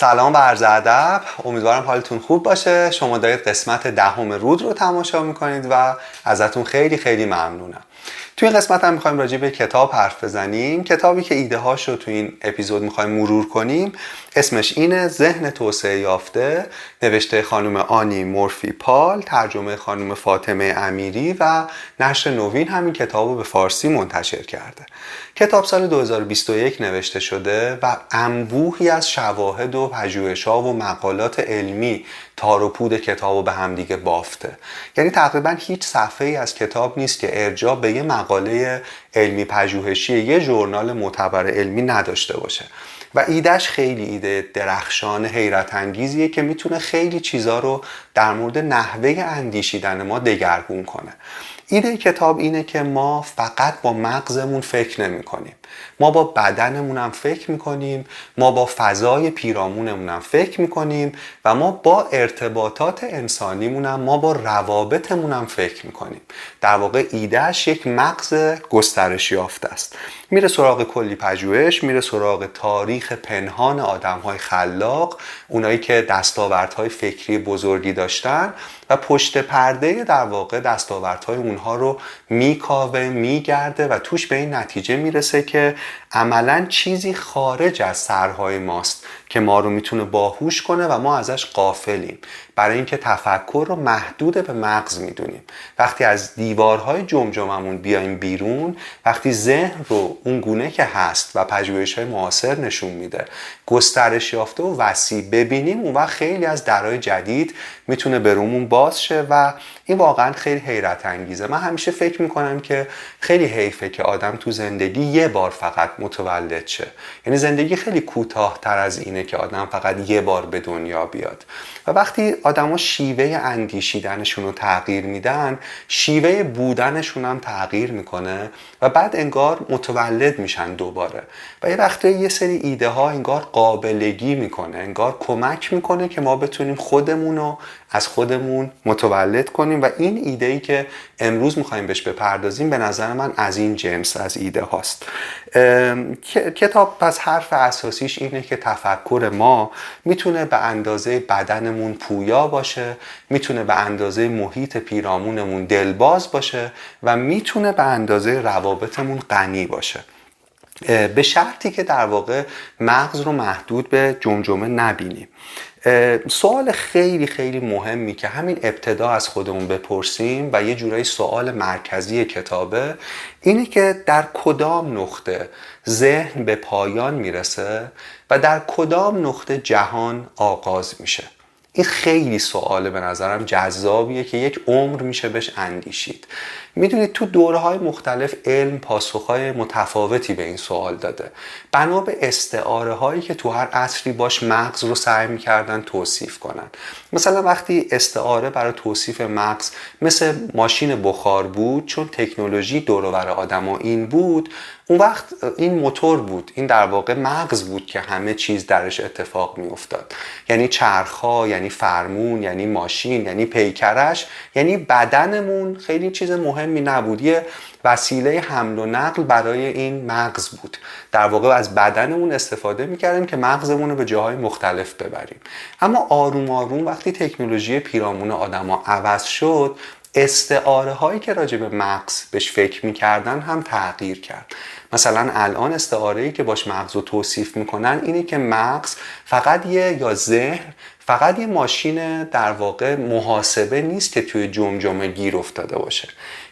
سلام و عرض ادب. امیدوارم حالتون خوب باشه. شما دارید قسمت دهم رود رو تماشا می‌کنید و ازتون خیلی خیلی ممنونم. توی این قسمت هم می‌خوایم راجع به کتاب حرف بزنیم. کتابی که ایده هاش رو توی این اپیزود می‌خوایم مرور کنیم اسمش اینه ذهن توسعه یافته نوشته خانم آنی مورفی پال ترجمه خانم فاطمه امیری و نشر نوین همین کتاب رو به فارسی منتشر کرده. کتاب سال 2021 نوشته شده و انبوهی از شواهد و پژوهش‌ها و مقالات علمی تار و پود کتاب رو به همدیگه بافته. یعنی تقریبا هیچ صفحه ای از کتاب نیست که ارجاع به یه مقاله علمی پژوهشی یه ژورنال معتبر علمی نداشته باشه. و ایدهش خیلی ایده درخشان حیرت انگیزیه که می‌تونه خیلی چیزا رو در مورد نحوه اندیشیدن ما دگرگون کنه. ایده کتاب اینه که ما فقط با مغزمون فکر نمی کنیم ما با بدنمون هم فکر می‌کنیم ما با فضای پیرامونمون هم فکر می‌کنیم و ما با ارتباطات انسانیمون هم ما با روابطمون هم فکر می‌کنیم. در واقع ایدهش یک مغز گسترش یافته است. میره سراغ کلی پژوهش میره سراغ تاریخ پنهان آدم های خلاق اونایی که دستاوردهای فکری بزرگی داشتن و پشت پرده در واقع دستاوردهای اونها رو میکاوه میگرده و توش به این نتیجه می‌رسه که się عملا چیزی خارج از سرهای ماست که ما رو می‌تونه باهوش کنه و ما ازش قافلیم برای اینکه تفکر رو محدود به مغز می‌دونیم. وقتی از دیوارهای جمجممون بیایم بیرون وقتی ذهن رو اون گونه که هست و پژوهش های معاصر نشون میده گسترش یافته و وسیع ببینیم اون وقت خیلی از درهای جدید می‌تونه برومون باز شه و این واقعا خیلی حیرت انگیزه. من همیشه فکر می‌کنم که خیلی حیفه که آدم تو زندگی یه بار فقط متولد شه. یعنی زندگی خیلی کوتاه تر از اینه که آدم فقط یه بار به دنیا بیاد. و وقتی آدما شیوه اندیشیدنشون رو تغییر میدن شیوه بودنشون هم تغییر می‌کنه و بعد انگار متولد میشن دوباره. و یه وقتی یه سری ایده ها انگار قابلگی می‌کنه انگار کمک می‌کنه که ما بتونیم خودمون رو از خودمون متولد کنیم و این ایده ای که امروز می‌خوایم بهش بپردازیم به نظر من از این جنس از ایده هاست. کتاب پس حرف اساسیش اینه که تفکر ما می‌تونه به اندازه بدنمون پویا باشه می‌تونه به اندازه محیط پیرامونمون دلباز باشه و می‌تونه به اندازه روابطمون غنی باشه. به شرطی که در واقع مغز رو محدود به جمجمه نبینیم. سوال خیلی خیلی مهمی که همین ابتدا از خودمون بپرسیم و یه جورایی سوال مرکزی کتابه اینه که در کدام نقطه ذهن به پایان می‌رسه و در کدام نقطه جهان آغاز میشه؟ این خیلی سواله به نظرم جذابیه که یک عمر میشه بهش اندیشید. می‌دونید تو دوره های مختلف علم پاسخهای متفاوتی به این سوال داده. بنا به استعاره هایی که تو هر عصری باش مغز رو سعی می‌کردن توصیف کنن. مثلا وقتی استعاره برای توصیف مغز مثل ماشین بخار بود چون تکنولوژی دورور آدما این بود اون وقت این موتور بود این در واقع مغز بود که همه چیز درش اتفاق می افتاد یعنی چرخها یعنی فرمون یعنی ماشین یعنی پیکرش یعنی بدنمون خیلی چیز مهمی نبود. یه وسیله حمل و نقل برای این مغز بود. در واقع از بدنمون استفاده می‌کردیم که مغزمون رو به جاهای مختلف ببریم. اما آروم آروم وقتی تکنولوژی پیرامون آدما عوض شد استعاره هایی که راجع به مغز بهش فکر می‌کردن هم تغییر کرد. مثلا الان استعاره ای که باش مغز رو توصیف می‌کنن اینه که مغز فقط یه یا ذهن فقط یه ماشین در واقع محاسبه نیست که توی جمجمه گیر افتاده باشه.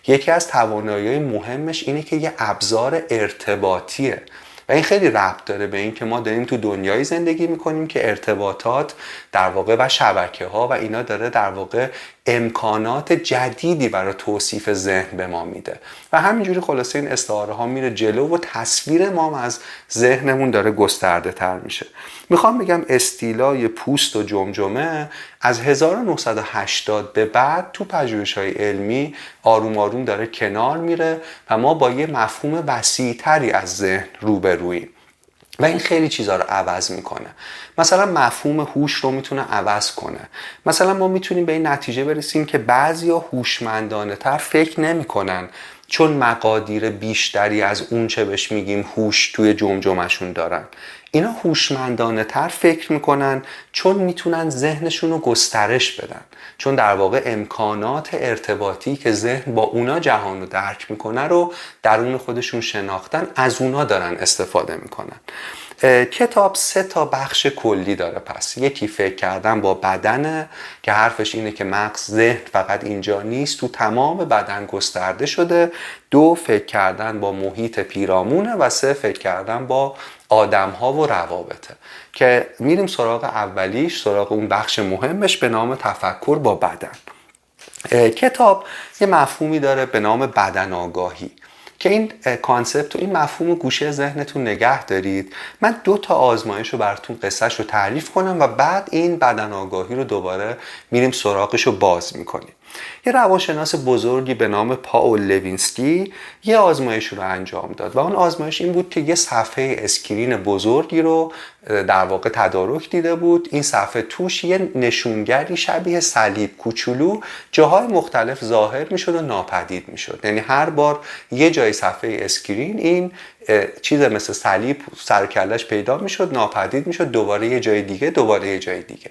یکی از توانایی مهمش اینه که یه ابزار ارتباطیه. و این خیلی ربط داره به این که ما داریم تو دنیایی زندگی می‌کنیم که ارتباطات در واقع و شبکه ها و اینا داره در واقع امکانات جدیدی برای توصیف ذهن به ما میده. و همینجوری خلاصه این استعاره ها میره جلو و تصویر ما از ذهنمون داره گسترده تر میشه. می‌خوام بگم استیلای پوست و جمجمه از 1980 به بعد تو پژوهش های علمی آروم آروم داره کنار میره و ما با یه مفهوم وسیعتری از ذهن روبروییم. و این خیلی چیزها رو عوض می‌کنه. مثلا مفهوم هوش رو می‌تونه عوض کنه. مثلا ما می‌تونیم به این نتیجه برسیم که بعضیا هوشمندانه تر فکر نمی‌کنن. چون مقادیر بیشتری از اون چه بهش میگیم هوش توی جمجمشون دارن. اینا هوشمندانه تر فکر می‌کنن چون می‌تونن ذهنشون رو گسترش بدن. چون در واقع امکانات ارتباطی که ذهن با اونا جهان رو درک می‌کنه رو درون خودشون شناختن از اونا دارن استفاده می‌کنن. کتاب سه تا بخش کلی داره پس. یکی فکر کردن با بدنه که حرفش اینه که مغز ذهن فقط اینجا نیست تو تمام بدن گسترده شده. دو فکر کردن با محیط پیرامونه و سه فکر کردن با آدم ها و روابطه که میریم سراغ اولیش سراغ اون بخش مهمش به نام تفکر با بدن. کتاب یه مفهومی داره به نام بدن آگاهی که این کانسپت و این مفهوم گوشه ذهنتون نگه دارید. من دو تا آزمایش رو براتون قصهش رو تعریف کنم و بعد این بدن آگاهی رو دوباره میریم سراغش رو باز می‌کنیم. یه روانشناس بزرگی به نام پاول لوینسکی یه آزمایش رو انجام داد و اون آزمایش این بود که یه صفحه screen بزرگی رو در واقع تدارک دیده بود. این صفحه توش یه نشونگری شبیه صلیب کوچولو جاهای مختلف ظاهر می‌شد و ناپدید می‌شد. یعنی هر بار یه جای صفحه screen این چیز مثل صلیب سر و کله‌ش پیدا می‌شد ناپدید می‌شد دوباره یه جای دیگه دوباره یه جای دیگه.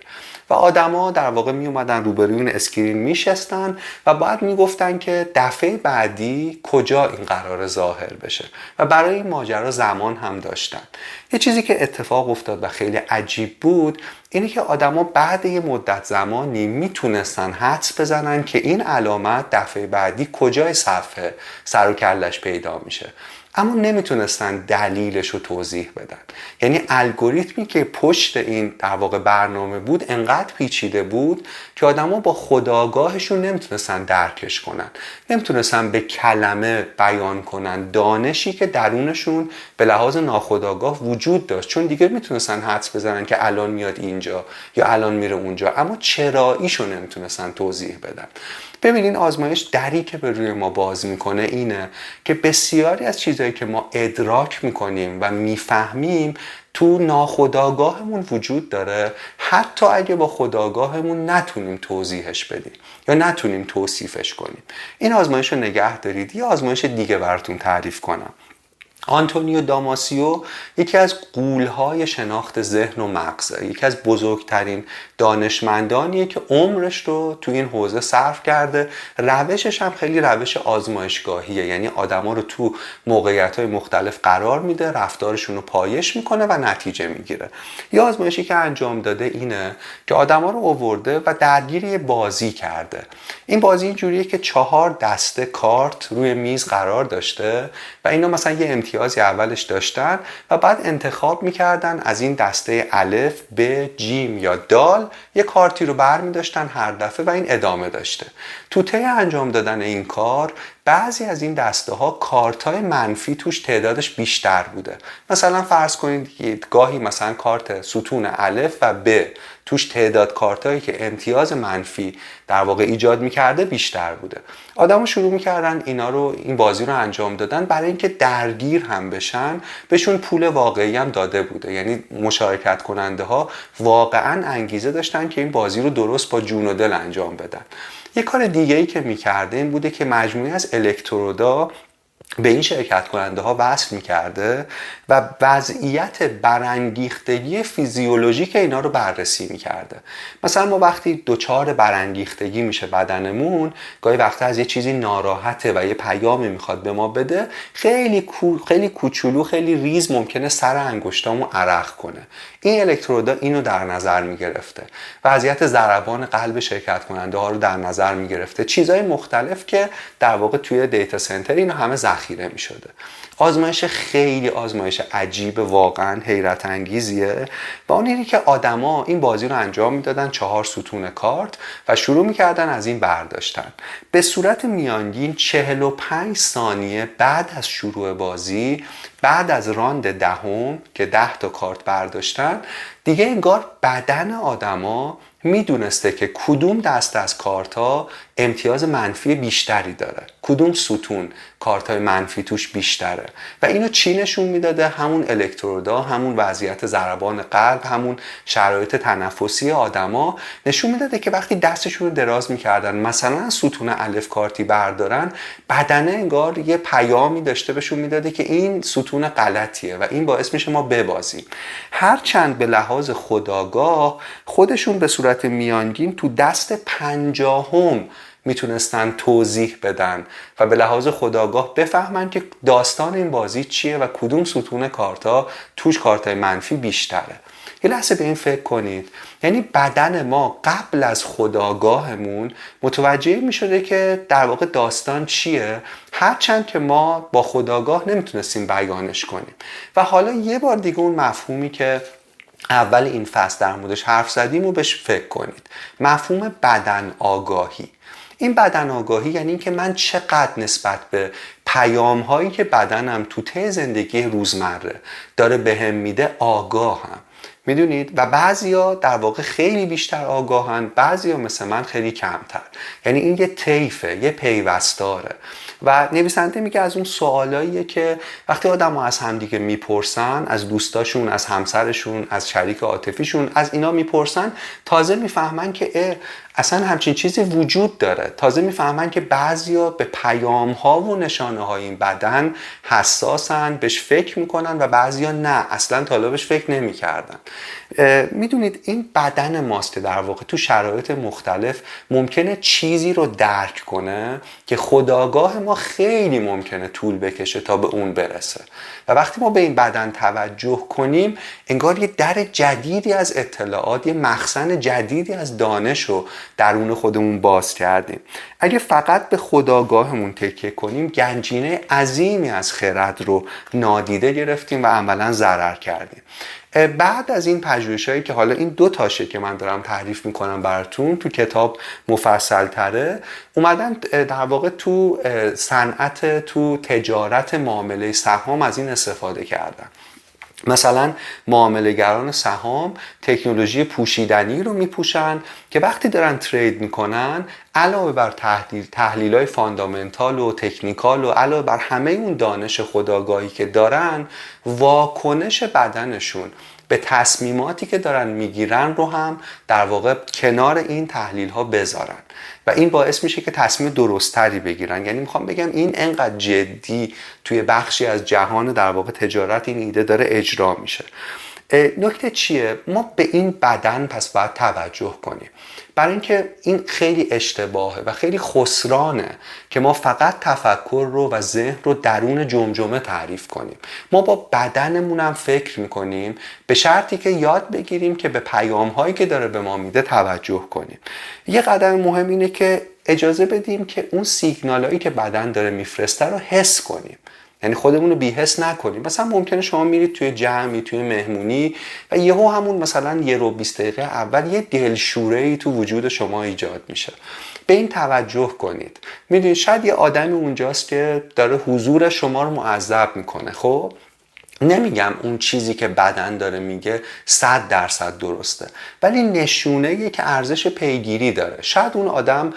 و آدما در واقع می اومدن روبروی اون اسکرین میشستن و بعد می‌گفتن که دفعه بعدی کجا این قرار ظاهر بشه. و برای این ماجرا زمان هم داشتن. یه چیزی که اتفاق افتاد و خیلی عجیب بود اینه که آدما بعد یه مدت زمانی می‌تونستن حدس بزنن که این علامت دفعه بعدی کجای صفحه سر و پیدا میشه. اما نمی‌تونستن دلیلش رو توضیح بدن. یعنی الگوریتمی که پشت این در واقع برنامه بود انقدر پیچیده بود که آدما با خداگاهشون نمی‌تونستن درکش کنن. نمی‌تونستن به کلمه بیان کنن. دانشی که درونشون به لحاظ ناخداگاه وجود داشت. چون دیگه می‌تونستن حدس بزنن که الان میاد اینجا یا الان میره اونجا. اما چراییشو نمی‌تونستن توضیح بدن. ببینین آزمایش دری که به روی ما باز می‌کنه اینه که بسیاری از چیزهایی که ما ادراک می‌کنیم و می‌فهمیم تو ناخداگاهمون وجود داره. حتی اگه با خداگاهمون نتونیم توضیحش بدیم یا نتونیم توصیفش کنیم. این آزمایش رو نگه دارید. یه آزمایش دیگه براتون تعریف کنم. آنتونیو داماسیو یکی از قولهای شناخت ذهن و مغزه. یکی از بزرگترین دانشمندانیه که عمرش رو تو این حوزه صرف کرده. روشش هم خیلی روش آزمایشگاهیه. یعنی آدما رو تو موقعیت های مختلف قرار میده رفتارشون رو پایش می‌کنه و نتیجه می‌گیره. یه آزمایشی که انجام داده اینه که آدما رو آورده و درگیر بازی کرده. این بازی اینجوریه که چهار دسته کارت روی میز قرار داشته و اینا مثلا یه امتیازی اولش داشتن و بعد انتخاب می‌کردن از این دسته الف به جیم یا دال یه کارتی رو بر می داشتن هر دفعه و این ادامه داشته. تو طی انجام دادن این کار بعضی از این دسته ها کارت های منفی توش تعدادش بیشتر بوده. مثلا فرض کنید گاهی مثلا کارت ستون الف و ب توش تعداد کارتایی که امتیاز منفی در واقع ایجاد می‌کرده بیشتر بوده. آدمو شروع می‌کردن اینا رو این بازی رو انجام دادن برای اینکه درگیر هم بشن بهشون پول واقعی هم داده بوده. یعنی مشارکت کننده ها واقعا انگیزه داشتن که این بازی رو درست با جون و دل انجام بدن. یه کار دیگه ای که می‌کرده این بوده که مجموعی از الکترودا به این شرکت کننده ها وصل می‌کرده و وضعیت برانگیختگی فیزیولوژیک اینا رو بررسی می‌کرده. مثلا ما وقتی دچار برانگیختگی میشه بدنمون گاهی وقتا از یه چیزی ناراحته و یه پیامی می‌خواد به ما بده خیلی. خیلی کوچولو خیلی ریز ممکنه سر انگشتامو عرق کنه. این الکترودا اینو در نظر می‌گرفته. وضعیت ضربان قلب شرکت کننده ها رو در نظر می‌گرفته. چیزهای مختلف که در واقع توی دیتا سنتر اینو همه ذخیره می‌شده آزمایش خیلی آزمایش عجیب واقعا حیرت انگیزیه. و اون که آدما این بازی رو انجام می‌دادن چهار ستون کارت و شروع می‌کردن از این برداشتن. به صورت میانگین 45 ثانیه بعد از شروع بازی بعد از راند دهم که ده تا کارت برداشتن دیگه انگار بدن آدما می‌دونسته که کدوم دست از کارت ها امتیاز منفی بیشتری داره. کدوم ستون کارت های منفی توش بیشتره. و اینو چی نشون می‌داده؟ همون الکترودا همون وضعیت ضربان قلب همون شرایط تنفسی آدما. نشون می‌داده که وقتی دستشون رو دراز می‌کردن مثلا ستون الف کارتی بردارن بدنه انگار یه پیامی داشته بهشون می‌داده که این ستون غلطیه و این باعث میشه ما ببازیم. هرچند به لحاظ خداگاه خودشون به صورت میانگین تو دست پنجاهم می‌تونستن توضیح بدن و به لحاظ خداگاه بفهمن که داستان این بازی چیه و کدوم ستون کارتا توش کارتای منفی بیشتره. یه لحظه به این فکر کنید. یعنی بدن ما قبل از خداگاهمون متوجه می شده که در واقع داستان چیه؟ هرچند که ما با خداگاه نمی‌تونستیم بیانش کنیم. و حالا یه بار دیگه اون مفهومی که اول این فصل در موردش حرف زدیم و بهش فکر کنید. مفهوم بدن آگاهی این بدن آگاهی یعنی اینکه من چقدر نسبت به پیام هایی که بدنم تو ته زندگی روزمره داره بهم میده آگاهم. می‌دونید؟ و بعضیا در واقع خیلی بیشتر آگاهن بعضیا مثل من خیلی کمتر. یعنی این یه طیفه یه پیوستاره. و نویسنده میگه از اون سوالاییه که وقتی آدم ها از همدیگه می‌پرسن از دوستاشون از همسرشون از شریک عاطفیشون از اینا می‌پرسن تازه می‌فهمن که اصلا همچین چیزی وجود داره. تازه می‌فهمن که بعضیا به پیام ها و نشانه های این بدن حساسن بهش فکر می‌کنن و بعضیا نه اصلا بهش فکر نمی‌کردن. می‌دونید این بدن ماست در واقع تو شرایط مختلف ممکنه چیزی رو درک کنه که خداگاه ما خیلی ممکنه طول بکشه تا به اون برسه. و وقتی ما به این بدن توجه کنیم انگار یه در جدیدی از اطلاعات یه مخزن جدیدی از دانش رو درون خودمون باز کردیم. اگه فقط به خداگاهمون تکیه کنیم گنجینه عظیمی از خرد رو نادیده گرفتیم و عملا ضرر کردیم. بعد از این پژوهش هایی که حالا این دو تاشه که من دارم تعریف می‌کنم براتون تو کتاب مفصل تره اومدن در واقع تو صنعت تو تجارت معامله سهام از این استفاده کردن. مثلا معامله‌گران سهام تکنولوژی پوشیدنی رو میپوشن که وقتی دارن trade می‌کنن علاوه بر تحلیل تحلیل های فاندامنتال و تکنیکال و علاوه بر همه اون دانش خودآگاهی که دارن واکنش بدنشون به تصمیماتی که دارن می‌گیرن رو هم در واقع کنار این تحلیل ها بذارن. و این باعث میشه که تصمیم درستتری بگیرن. یعنی می‌خوام بگم این انقدر جدی توی بخشی از جهان در واقع تجارت این ایده داره اجرا میشه. نکته چیه؟ ما به این بدن پس باید توجه کنیم. برای اینکه این خیلی اشتباهه و خیلی خسرانه که ما فقط تفکر رو و ذهن رو درون جمجمه تعریف کنیم. ما با بدنمون هم فکر می‌کنیم به شرطی که یاد بگیریم که به پیام هایی که داره به ما میده توجه کنیم. یه قدم مهم اینه که اجازه بدیم که اون سیگنال که بدن داره میفرسته رو حس کنیم. یعنی خودمون رو بیهس نکنیم. مثلا ممکنه شما میرید توی جمعی توی مهمونی و یهو همون مثلا یه رو 20 دقیقه اول یه دلشوره ای تو وجود شما ایجاد میشه. به این توجه کنید. می‌دونید شاید یه آدمی اونجاست که داره حضور شما رو معذب می‌کنه خب؟ نمیگم اون چیزی که بدن داره میگه صد درصد درسته ولی نشونه که ارزش پیگیری داره. شاید اون آدم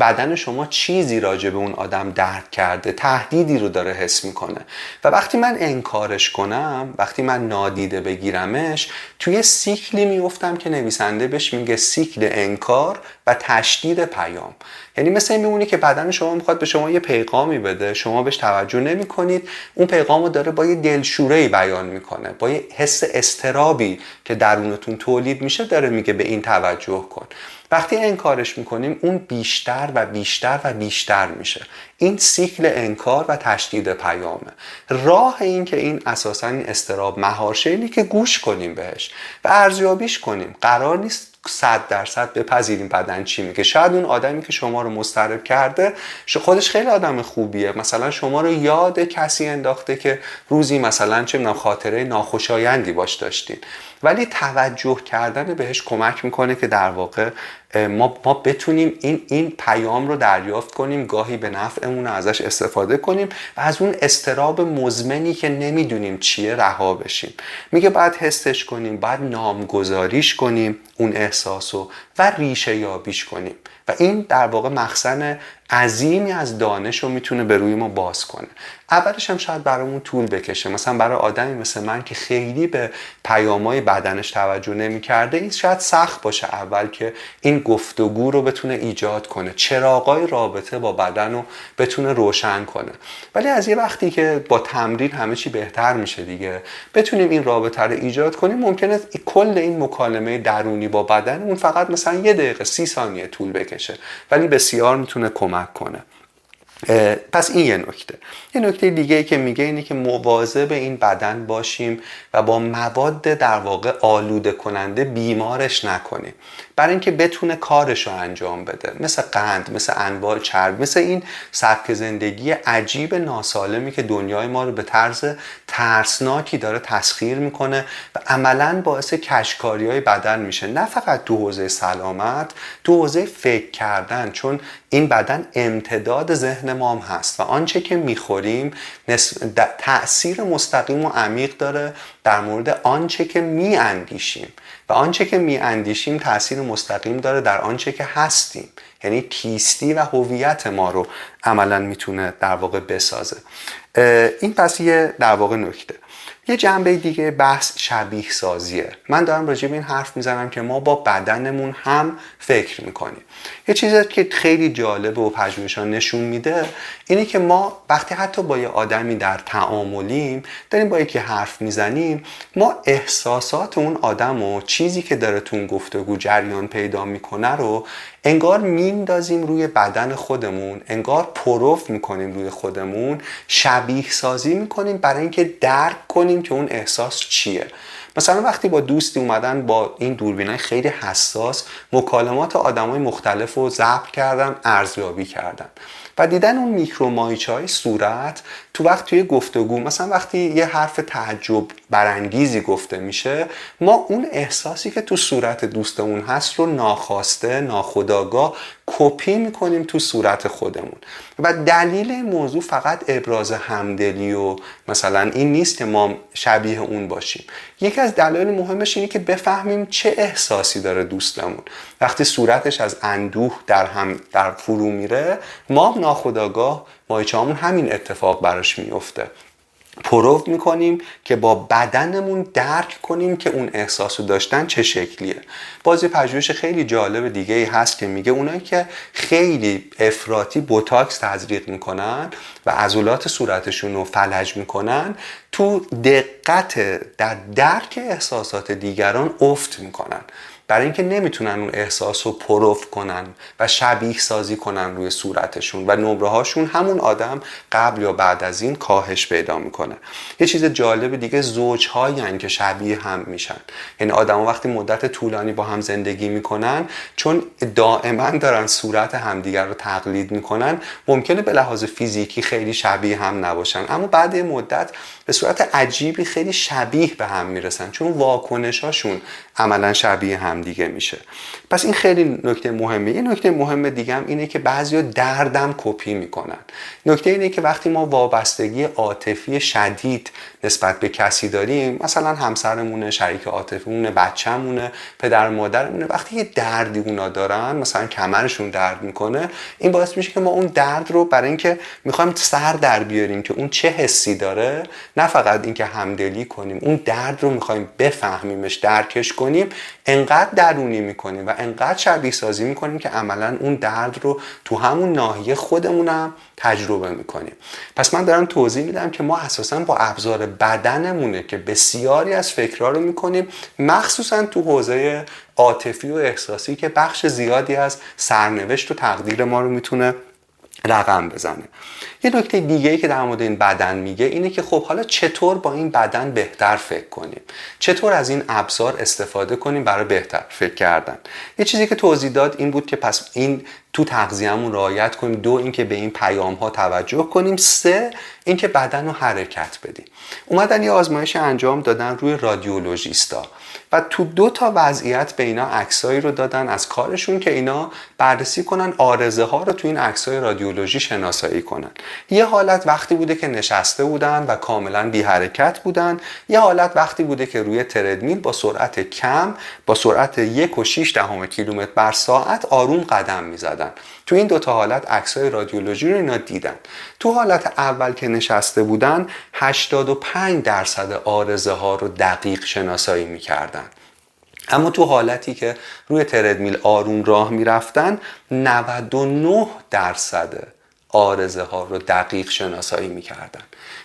بدن شما چیزی راجع به اون آدم درک کرده تهدیدی رو داره حس می‌کنه. و وقتی من انکارش کنم وقتی من نادیده بگیرمش توی سیکلی میفتم که نویسنده بهش میگه سیکل انکار و تشدید پیام. یعنی مثل این میمونی که بدن شما می‌خواد به شما یه پیغامی بده شما بهش توجه نمی کنید اون پیغام رو داره با یه دلشوره بیان می‌کنه با یه حس استرابی که درونتون تولید میشه داره میگه به این توجه کن. وقتی انکارش می‌کنیم اون بیشتر و بیشتر و بیشتر میشه. این سیکل انکار و تشدید پیامه. راه این که این اساسا این استراب مهار اینه که گوش کنیم بهش و ارزیابیش کنیم. قرار نیست صد درصد بپذیریم بدن چی میگه. شاید اون آدمی که شما رو مسترب کرده خودش خیلی آدم خوبیه. مثلا شما رو یاد کسی انداخته که روزی مثلا چه خاطره ناخوشایندی باش داشتین. ولی توجه کردن بهش کمک می‌کنه که در واقع ما, ما بتونیم این, این پیام رو دریافت کنیم گاهی به نفعمون ازش استفاده کنیم و از اون استراب مزمنی که نمی‌دونیم چیه رها بشیم. میگه باید حسش کنیم باید نامگذاریش کنیم اون احساسو و ریشه یابیش کنیم. و این در واقع مخزن عظیمی از دانش رو می‌تونه به روی ما باز کنه. اولش هم شاید برامون طول بکشه. مثلا برای آدمی مثل من که خیلی به پیامای بدنش توجه نمی‌کرده این شاید سخت باشه اول که این گفتگو رو بتونه ایجاد کنه چراغای رابطه با بدن رو بتونه روشن کنه. ولی از یه وقتی که با تمرین همه چی بهتر میشه دیگه بتونیم این رابطه رو ایجاد کنیم ممکنه کل این مکالمه درونی با بدنمون فقط مثلا یه دقیقه سی ثانیه طول بکشه. ولی بسیار می‌تونه کمک کنه. پس این یه نکته. یه نکته دیگه ای که میگه اینه که مواظب این بدن باشیم و با مواد در واقع آلوده کننده بیمارش نکنیم. برای اینکه بتونه کارش رو انجام بده. مثل قند مثل انواع چرب مثل این سبک زندگی عجیب ناسالمی که دنیای ما رو به طرز ترسناکی داره تسخیر می‌کنه و عملا باعث کشکاری های بدن میشه. نه فقط تو حوزه سلامت تو حوزه فکر کردن چون این بدن امتداد ذهن ما هم هست و آنچه که می‌خوریم تاثیر مستقیم و عمیق داره در مورد آنچه که میاندیشیم. و آنچه که میاندیشیم تاثیر مستقیم داره در آنچه که هستیم. یعنی کیستی و هویت ما رو عملا می‌تونه در واقع بسازه. این پس یه در واقع نکته. یه جنبه دیگه بحث شبیه سازیه. من دارم راجع به این حرف می‌زنم که ما با بدنمون هم فکر می‌کنیم. یه چیزی که خیلی جالبه و پژوهشان نشون میده اینه که ما وقتی حتی با یه آدمی در تعاملیم داریم با یکی حرف می‌زنیم ما احساسات اون آدم و چیزی که داره تو اون گفتگو جریان پیدا می‌کنه رو انگار میندازیم روی بدن خودمون انگار پروف می‌کنیم روی خودمون شبیه سازی می‌کنیم برای اینکه درک کنیم که اون احساس چیه. مثلا وقتی با دوستی اومدن با این دوربینای خیلی حساس مکالمات آدمای مختلف رو ضبط کردن ارزیابی کردن. و دیدن اون میکرومایچ های صورت تو وقت توی گفتگو مثلا وقتی یه حرف تعجب برانگیزی گفته میشه ما اون احساسی که تو صورت دوستمون هست رو ناخواسته ناخداگاه کپی می‌کنیم تو صورت خودمون. و دلیل موضوع فقط ابراز همدلی و مثلا این نیست که ما شبیه اون باشیم. یکی از دلایل مهمش اینه که بفهمیم چه احساسی داره دوستمون. وقتی صورتش از اندوه در هم در فرو میره ما ناخداگاه مایچامون همین اتفاق براش میفته پروف می‌کنیم که با بدنمون درک کنیم که اون احساس رو داشتن چه شکلیه. باز پژوهش خیلی جالب دیگه ای هست که میگه اونایی که خیلی افراطی بوتاکس تزریق می‌کنن و عضلات صورتشون رو فلج می‌کنن تو دقت در درک احساسات دیگران افت می‌کنن. برای اینکه نمی‌تونن اون احساس رو پروف کنن و شبیه سازی کنن روی صورتشون و نمره هاشون همون آدم قبل یا بعد از این کاهش پیدا می‌کنه. یه چیز جالب دیگه زوج که شبیه هم میشن. یعنی آدما وقتی مدت طولانی با هم زندگی می‌کنن چون دائما دارن صورت همدیگر رو تقلید می‌کنن ممکنه به لحاظ فیزیکی خیلی شبیه هم نباشن. اما بعد مدت به صورت عجیبی خیلی شبیه به هم می‌رسن چون واکنشاشون عملا شبیه هم دیگه میشه. پس این خیلی نکته مهمه. یه نکته مهم دیگه هم اینه که بعضیا دردم کپی می‌کنن. نکته اینه که وقتی ما وابستگی عاطفی شدید نسبت به کسی داریم مثلا همسرمونه شریک عاطفیمونه بچه‌مونه پدر مادرمونه. وقتی یه دردی اونا دارن مثلا کمرشون درد می‌کنه این باعث میشه که ما اون درد رو برای اینکه می‌خوایم سر در بیاریم که اون چه حسی داره نه فقط اینکه همدلی کنیم اون درد رو می‌خوایم بفهمیمش درکش کنیم انقدر درونی می‌کنیم و انقدر شبیه سازی می‌کنیم که عملا اون درد رو تو همون ناحیه خودمونم تجربه می‌کنیم. پس من دارم توضیح میدم که ما اساسا با ابزار بدنمونه که بسیاری از فکرها رو می‌کنیم مخصوصا تو حوزه عاطفی و احساسی که بخش زیادی از سرنوشت و تقدیر ما رو می‌تونه رقم بزنه. یه نکته دیگه ای که در مورد این بدن میگه اینه که خب حالا چطور با این بدن بهتر فکر کنیم؟ چطور از این ابزار استفاده کنیم برای بهتر فکر کردن؟ یه چیزی که توضیح داد این بود که پس این تو تغذیه‌مون رعایت کنیم. دو اینکه به این پیام ها توجه کنیم. سه اینکه بدن رو حرکت بدیم. اومدن یه آزمایش انجام دادن روی رادیولوژیستا. تو دو تا وضعیت به اینا عکسایی رو دادن از کارشون که اینا بررسی کنن آرزه ها رو تو این عکسای رادیولوژی شناسایی کنن. یه حالت وقتی بوده که نشسته بودن و کاملا بی حرکت بودن. یه حالت وقتی بوده که روی تردمیل با سرعت کم با سرعت یک و 6 دهم کیلومتر بر ساعت آروم قدم می‌زدن. تو این دوتا حالت عکسای رادیولوژی رو اینا دیدن. تو حالت اول که نشسته بودن 85 درصد آرزه ها رو دقیق شناسایی می‌کردن. اما تو حالتی که روی تردمیل آروم راه می‌رفتن 99 درصد آرزه ها رو دقیق شناسایی می‌کردن.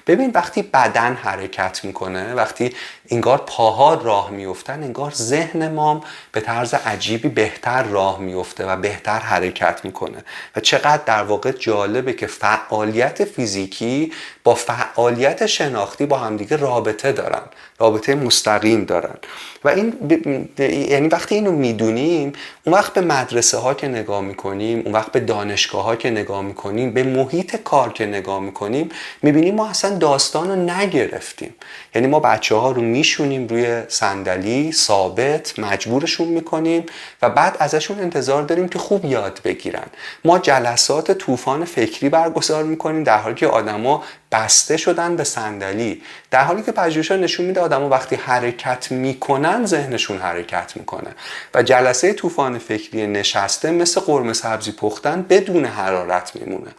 ببین وقتی بدن حرکت می‌کنه وقتی انگار پاها راه میفتن انگار ذهن ما به طرز عجیبی بهتر راه میفته و بهتر حرکت می‌کنه. و چقدر در واقع جالبه که فعالیت فیزیکی با فعالیت شناختی با همدیگه رابطه دارن رابطه مستقیم دارن. و این ب... یعنی وقتی اینو می‌دونیم اون وقت به مدرسه ها که نگاه می‌کنیم اون وقت به دانشگاه ها که نگاه می‌کنیم به محیط کار که نگاه می‌کنیم می‌بینیم ما اصلا داستان رو نگرفتیم. یعنی ما بچه ها رو میشونیم روی صندلی ثابت مجبورشون می‌کنیم و بعد ازشون انتظار داریم که خوب یاد بگیرن. ما جلسات طوفان فکری برگزار می‌کنیم در حالی که آدما بسته شدن به صندلی. در حالی که پژوهش‌ها نشون میده آدما وقتی حرکت می‌کنن ذهنشون حرکت می‌کنه. و جلسه طوفان فکری نشسته مثل قرمه سبزی پختن بدون حرارت میمونه.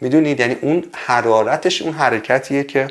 می‌دونید؟ یعنی اون حرارتش اون حرکتیه که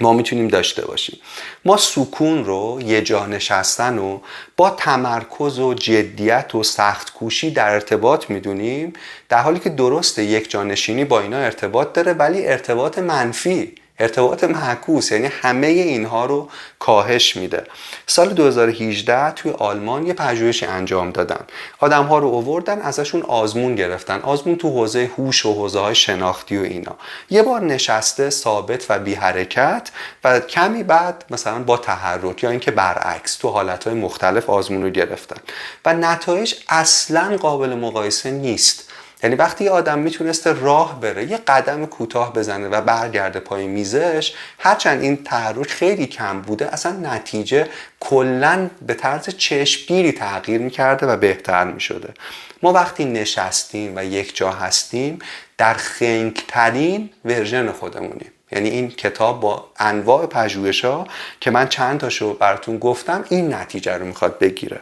ما می‌تونیم داشته باشیم. ما سکون رو یه جا نشستن و با تمرکز و جدیت و سخت کوشی در ارتباط می‌دونیم در حالی که درسته یک جانشینی با اینا ارتباط داره ولی ارتباط منفی. ارتباط معکوس یعنی همه اینها رو کاهش میده. سال 2018 توی آلمان یه پژوهشی انجام دادن. آدم ها رو اووردن ازشون آزمون گرفتن. آزمون تو حوزه هوش و حوزه های شناختی و اینا. یه بار نشسته ثابت و بی حرکت و کمی بعد مثلا با تحرک یا اینکه برعکس تو حالت های مختلف آزمون رو گرفتن. و نتایج اصلا قابل مقایسه نیست. یعنی وقتی آدم می‌تونسته راه بره یه قدم کوتاه بزنه و برگرده پای میزش هرچند این تحرک خیلی کم بوده اصلا نتیجه کلا به طرز چشمگیری تغییر می‌کرده و بهتر می‌شده. ما وقتی نشستیم و یک جا هستیم در خنکترین ورژن خودمونیم. یعنی این کتاب با انواع پژوهش ها که من چند تاشو براتون گفتم این نتیجه رو می‌خواد بگیره.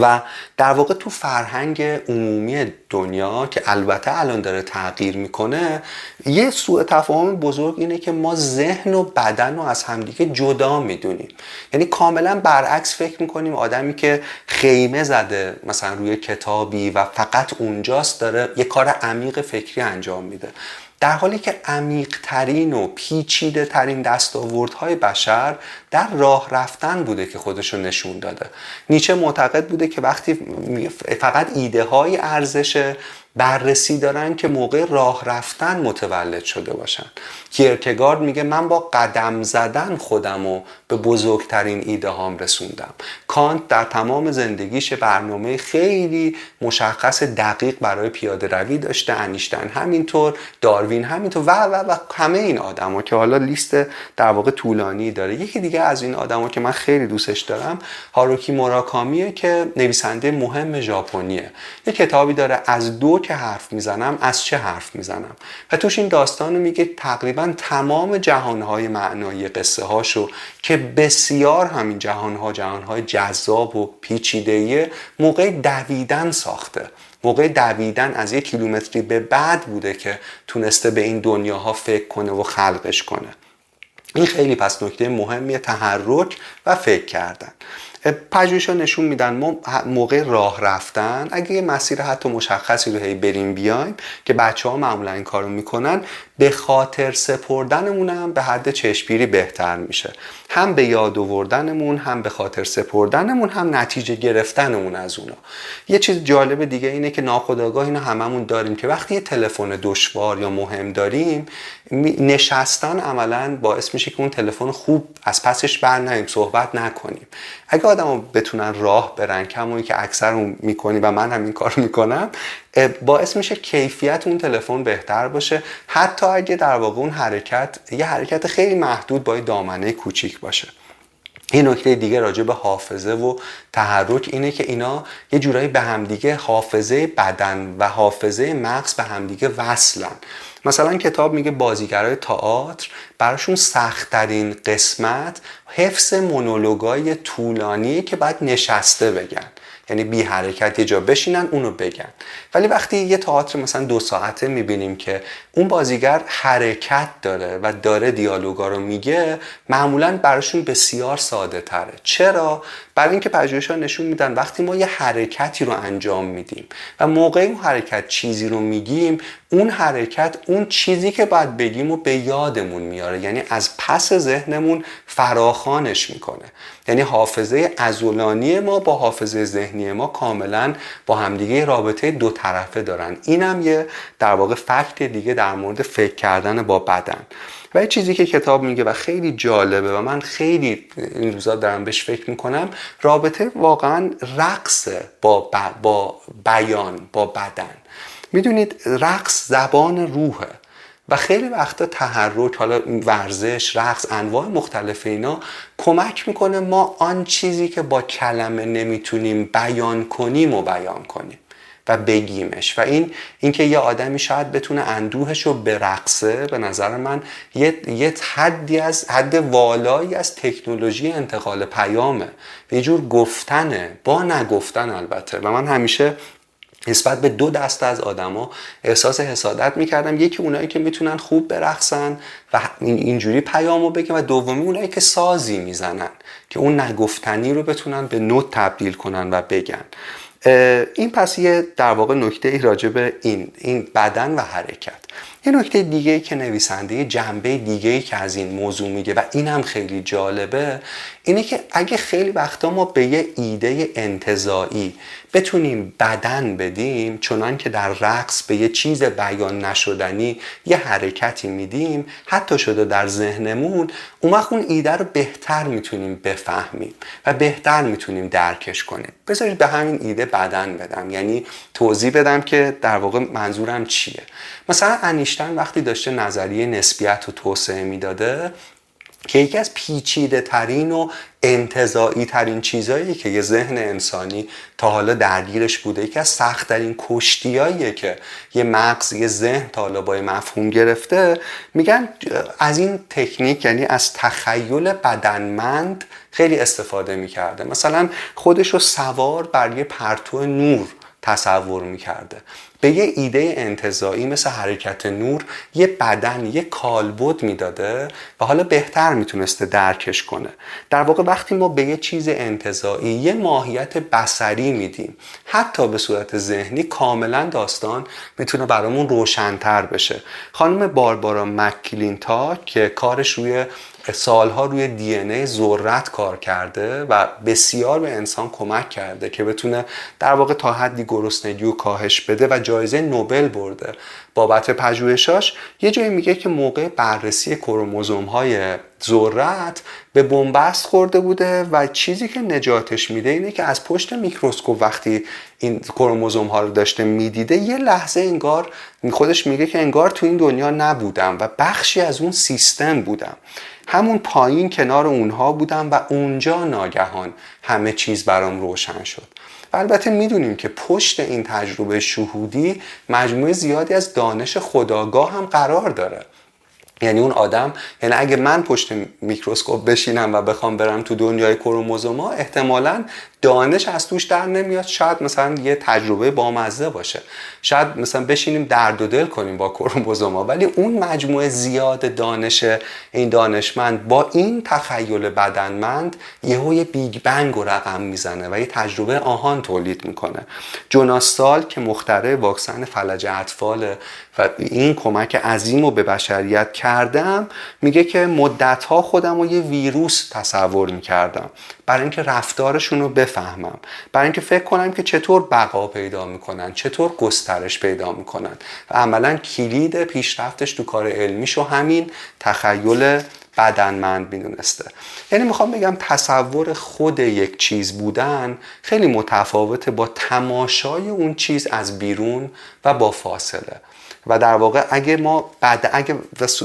و در واقع تو فرهنگ عمومی دنیا که البته الان داره تغییر می‌کنه یه سوء تفاهم بزرگ اینه که ما ذهن و بدن رو از همدیگه جدا می‌دونیم. یعنی کاملا برعکس فکر می‌کنیم. آدمی که خیمه زده مثلا روی کتابی و فقط اونجاست داره یه کار عمیق فکری انجام میده. در حالی که عمیق ترین و پیچیده ترین دستاوردهای بشر در راه رفتن بوده که خودشو نشون داده. نیچه معتقد بوده که وقتی فقط ایده های ارزش بررسی دارن که موقع راه رفتن متولد شده باشن. کیرکگارد میگه من با قدم زدن خودم به بزرگترین ایده هام رسوندم. کانت در تمام زندگیش برنامه خیلی مشخص دقیق برای پیاده روی داشته انیشتن همینطور داروین همینطور و و و همه این آدما که حالا لیست در واقع طولانی داره. یکی دیگه از این آدما که من خیلی دوستش دارم هاروکی موراکامیه که نویسنده مهم ژاپنیه. یه کتابی داره از دو که حرف می‌زنم از چه حرف می‌زنم. و توش این داستان میگه تقریبا تمام جهانهای معنایی قصه هاشو که بسیار همین جهانها جهانهای جذاب و پیچیده موقع دویدن ساخته. موقع دویدن از یک کیلومتری به بعد بوده که تونسته به این دنیاها فکر کنه و خلقش کنه. این خیلی پس نکته مهمیه تحرک و فکر کردن. پژوهش ها نشون میدن ما موقع راه رفتن اگه یه مسیر حتی مشخصی رو هی بریم بیایم که بچه ها معمولا این کارو می‌کنن به خاطر سپردنمون هم به حد چشمگیری بهتر میشه. هم به یاد آوردنمون هم به خاطر سپردنمون هم نتیجه گرفتنمون از اونا. یه چیز جالب دیگه اینه که ناخودآگاه اینو هممون داریم که وقتی یه تلفن دشوار یا مهم داریم نشستن عملا باعث میشه که اون تلفن خوب از پسش بر صحبت نکنیم. اگه آدم بتونن راه برن کمونی که اکثر اون می‌کنی و من هم این کار می‌کنم باعث میشه کیفیت اون تلفن بهتر باشه. حتی اگه در واقع اون حرکت یه حرکت خیلی محدود با دامنه کوچیک باشه. این نکته دیگه راجع به حافظه و تحرک اینه که اینا یه جورایی به همدیگه حافظه بدن و حافظه مغز به همدیگه وصلن. مثلا کتاب میگه بازیگرای تئاتر براشون سختترین قسمت حفظ مونولوگای طولانی که باید نشسته بگن. یعنی بی حرکت یه جا بشینن اونو بگن. ولی وقتی یه تئاتر مثلا دو ساعته می‌بینیم که اون بازیگر حرکت داره و داره دیالوگا رو میگه معمولا براشون بسیار ساده تره چرا؟ برای اینکه پژوهش‌ها نشون میدن وقتی ما یه حرکتی رو انجام میدیم و موقع اون حرکت چیزی رو میگیم اون حرکت اون چیزی که باید بگیم و به یادمون میاره. یعنی از پس ذهنمون فراخانش می‌کنه. یعنی حافظه ازولانی ما با حافظه ذهنی ما کاملا با همدیگه رابطه دو طرفه دارن. اینم یه در واقع فکت دیگه در مورد فکر کردن با بدن. و یه چیزی که کتاب میگه و خیلی جالبه و من خیلی این روزا دارم بهش فکر می‌کنم رابطه واقعا رقص با, با بیان با بدن. می‌دونید رقص زبان روحه و خیلی وقتا تحرک حالا ورزش رقص انواع مختلف اینا کمک می‌کنه ما آن چیزی که با کلمه نمی‌تونیم بیان کنیم و بیان کنیم. و بگیمش. و این اینکه یه آدمی شاید بتونه اندوهش رو برقصه به نظر من یه, یه حدی از حد والایی از تکنولوژی انتقال پیامه. یه جور گفتنه با نگفتن البته. و من همیشه نسبت به دو دسته از آدما احساس حسادت می‌کردم. یکی اونایی که می‌تونن خوب برقصن و اینجوری پیامو بگن و دومی اونایی که سازی می‌زنن که اون نگفتنی رو بتونن به نوت تبدیل کنن و بگن. این پس یه در واقع نکته ای راجع به این این بدن و حرکت. یه نکته دیگه که نویسنده جنبه دیگه که از این موضوع میگه و این هم خیلی جالبه اینه که اگه خیلی وقتا ما به یه ایده انتظایی بتونیم بدن بدیم چنان که در رقص به یه چیز بیان نشدنی یه حرکتی میدیم حتی شده در ذهنمون اون وقت اون ایده رو بهتر می‌تونیم بفهمیم و بهتر می‌تونیم درکش کنیم. بذارید به همین ایده بدن بدم. یعنی توضیح بدم که در واقع منظورم چیه. مثلا انیشتن وقتی داشته نظریه نسبیت و توسعه می‌داده که یکی از پیچیده ترین و انتظایی ترین چیزهایی که یه ذهن انسانی تا حالا درگیرش بوده یکی از سخت ترین کشتیاییه که یه مغز یه ذهن تا حالا با مفهوم گرفته. میگن از این تکنیک یعنی از تخیل بدنمند خیلی استفاده می‌کرده. مثلا خودش رو سوار بر یه پرتو نور تصور می‌کرده. به یه ایده انتظایی مثل حرکت نور یه بدن یه کالبد می‌داده و حالا بهتر می‌تونسته درکش کنه. در واقع وقتی ما به یه چیز انتظایی یه ماهیت بسری میدیم حتی به صورت ذهنی کاملا داستان می‌تونه برامون روشنتر بشه. خانم باربارا مکلینتا که کارش روی سالها روی دی ای ذرت کار کرده و بسیار به انسان کمک کرده که بتونه در واقع تا حدی گرسنگی و کاهش بده و جایزه نوبل برده. بابت پژوهشاش یه جایی میگه که موقع بررسی کروموزوم های ذرت به بنبست خورده بوده و چیزی که نجاتش میده اینه که از پشت میکروسکوپ وقتی این کروموزوم ها رو داشته می‌دیده یه لحظه انگار خودش میگه که انگار تو این دنیا نبودم و بخشی از اون سیستم بودم. همون پایین کنار اونها بودم و اونجا ناگهان همه چیز برام روشن شد. و البته می‌دونیم که پشت این تجربه شهودی مجموعه زیادی از دانش خداگاه هم قرار داره. یعنی اون آدم یعنی اگه من پشت میکروسکوپ بشینم و بخوام برم تو دنیای کروموزوما احتمالا دانش از توش در نمیاد. شاید مثلا یه تجربه بامزه باشه. شاید مثلا بشینیم درد و دل کنیم با کروموزوما ولی اون مجموعه زیاد دانش این دانشمند با این تخیل بدنمند یهو یه big bang رو رقم می‌زنه و یه تجربه آهان تولید می‌کنه. جوناس سالک که مخترع واکسن فلج اطفال و این کمک عظیم رو به بشریت کرده میگه که مدتها خودم رو یه ویروس تصور می‌کردم. برای اینکه رفتارشون رو بفهمم. برای اینکه فکر کنم که چطور بقا پیدا می‌کنن چطور گسترش پیدا می‌کنن. و عملا کلید پیشرفتش تو کار علمیش رو همین تخیل بدنمند می‌دونسته. یعنی می‌خوام بگم تصور خود یک چیز بودن خیلی متفاوته با تماشای اون چیز از بیرون و با فاصله. و در واقع اگه ما بعد اگه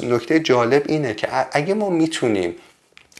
نکته جالب اینه که اگه ما می‌تونیم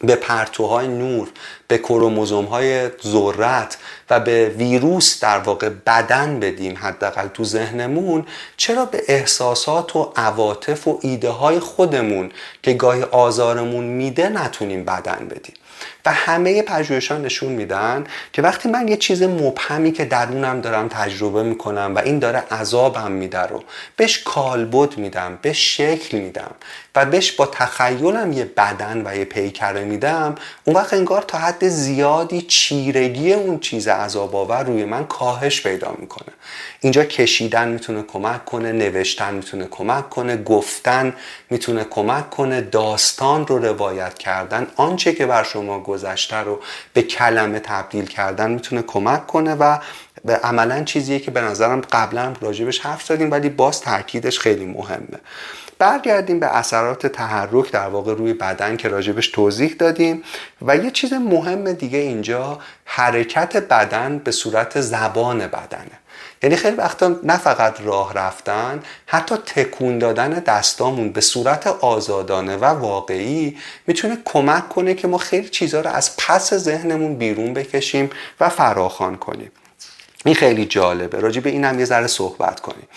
به پرتوهای نور به کروموزوم های ذرت و به ویروس در واقع بدن بدیم حداقل تو ذهنمون چرا به احساسات و عواطف و ایده های خودمون که گاهی آزارمون میده نتونیم بدن بدیم؟ و همه پژوهشان نشون میدن که وقتی من یه چیز مبهمی که درونم دارم تجربه می‌کنم و این داره عذابم میده رو بهش کالبد میدم بهش شکل میدم و بهش با تخیلم یه بدن و یه پیکره میدم اون وقت انگار تا حد زیادی چیرگی اون چیز عذاب آور روی من کاهش پیدا می‌کنه. اینجا کشیدن می‌تونه کمک کنه نوشتن می‌تونه کمک کنه گفتن می‌تونه کمک کنه داستان رو روایت کردن آنچه که بر شما گذشته رو به کلمه تبدیل کردن می‌تونه کمک کنه و عملا چیزیه که به نظرم قبلا راجبش حرف زدیم ولی باز تاکیدش خیلی مهمه. برگردیم به اثرات تحرک در واقع روی بدن که راجبش توضیح دادیم و یه چیز مهم دیگه اینجا حرکت بدن به صورت زبان بدنه. یعنی خیلی وقتا نه فقط راه رفتن حتی تکون دادن دستامون به صورت آزادانه و واقعی می‌تونه کمک کنه که ما خیلی چیزها رو از پس ذهنمون بیرون بکشیم و فراخوان کنیم. این خیلی جالبه. راجع به این هم یه ذره صحبت کنیم.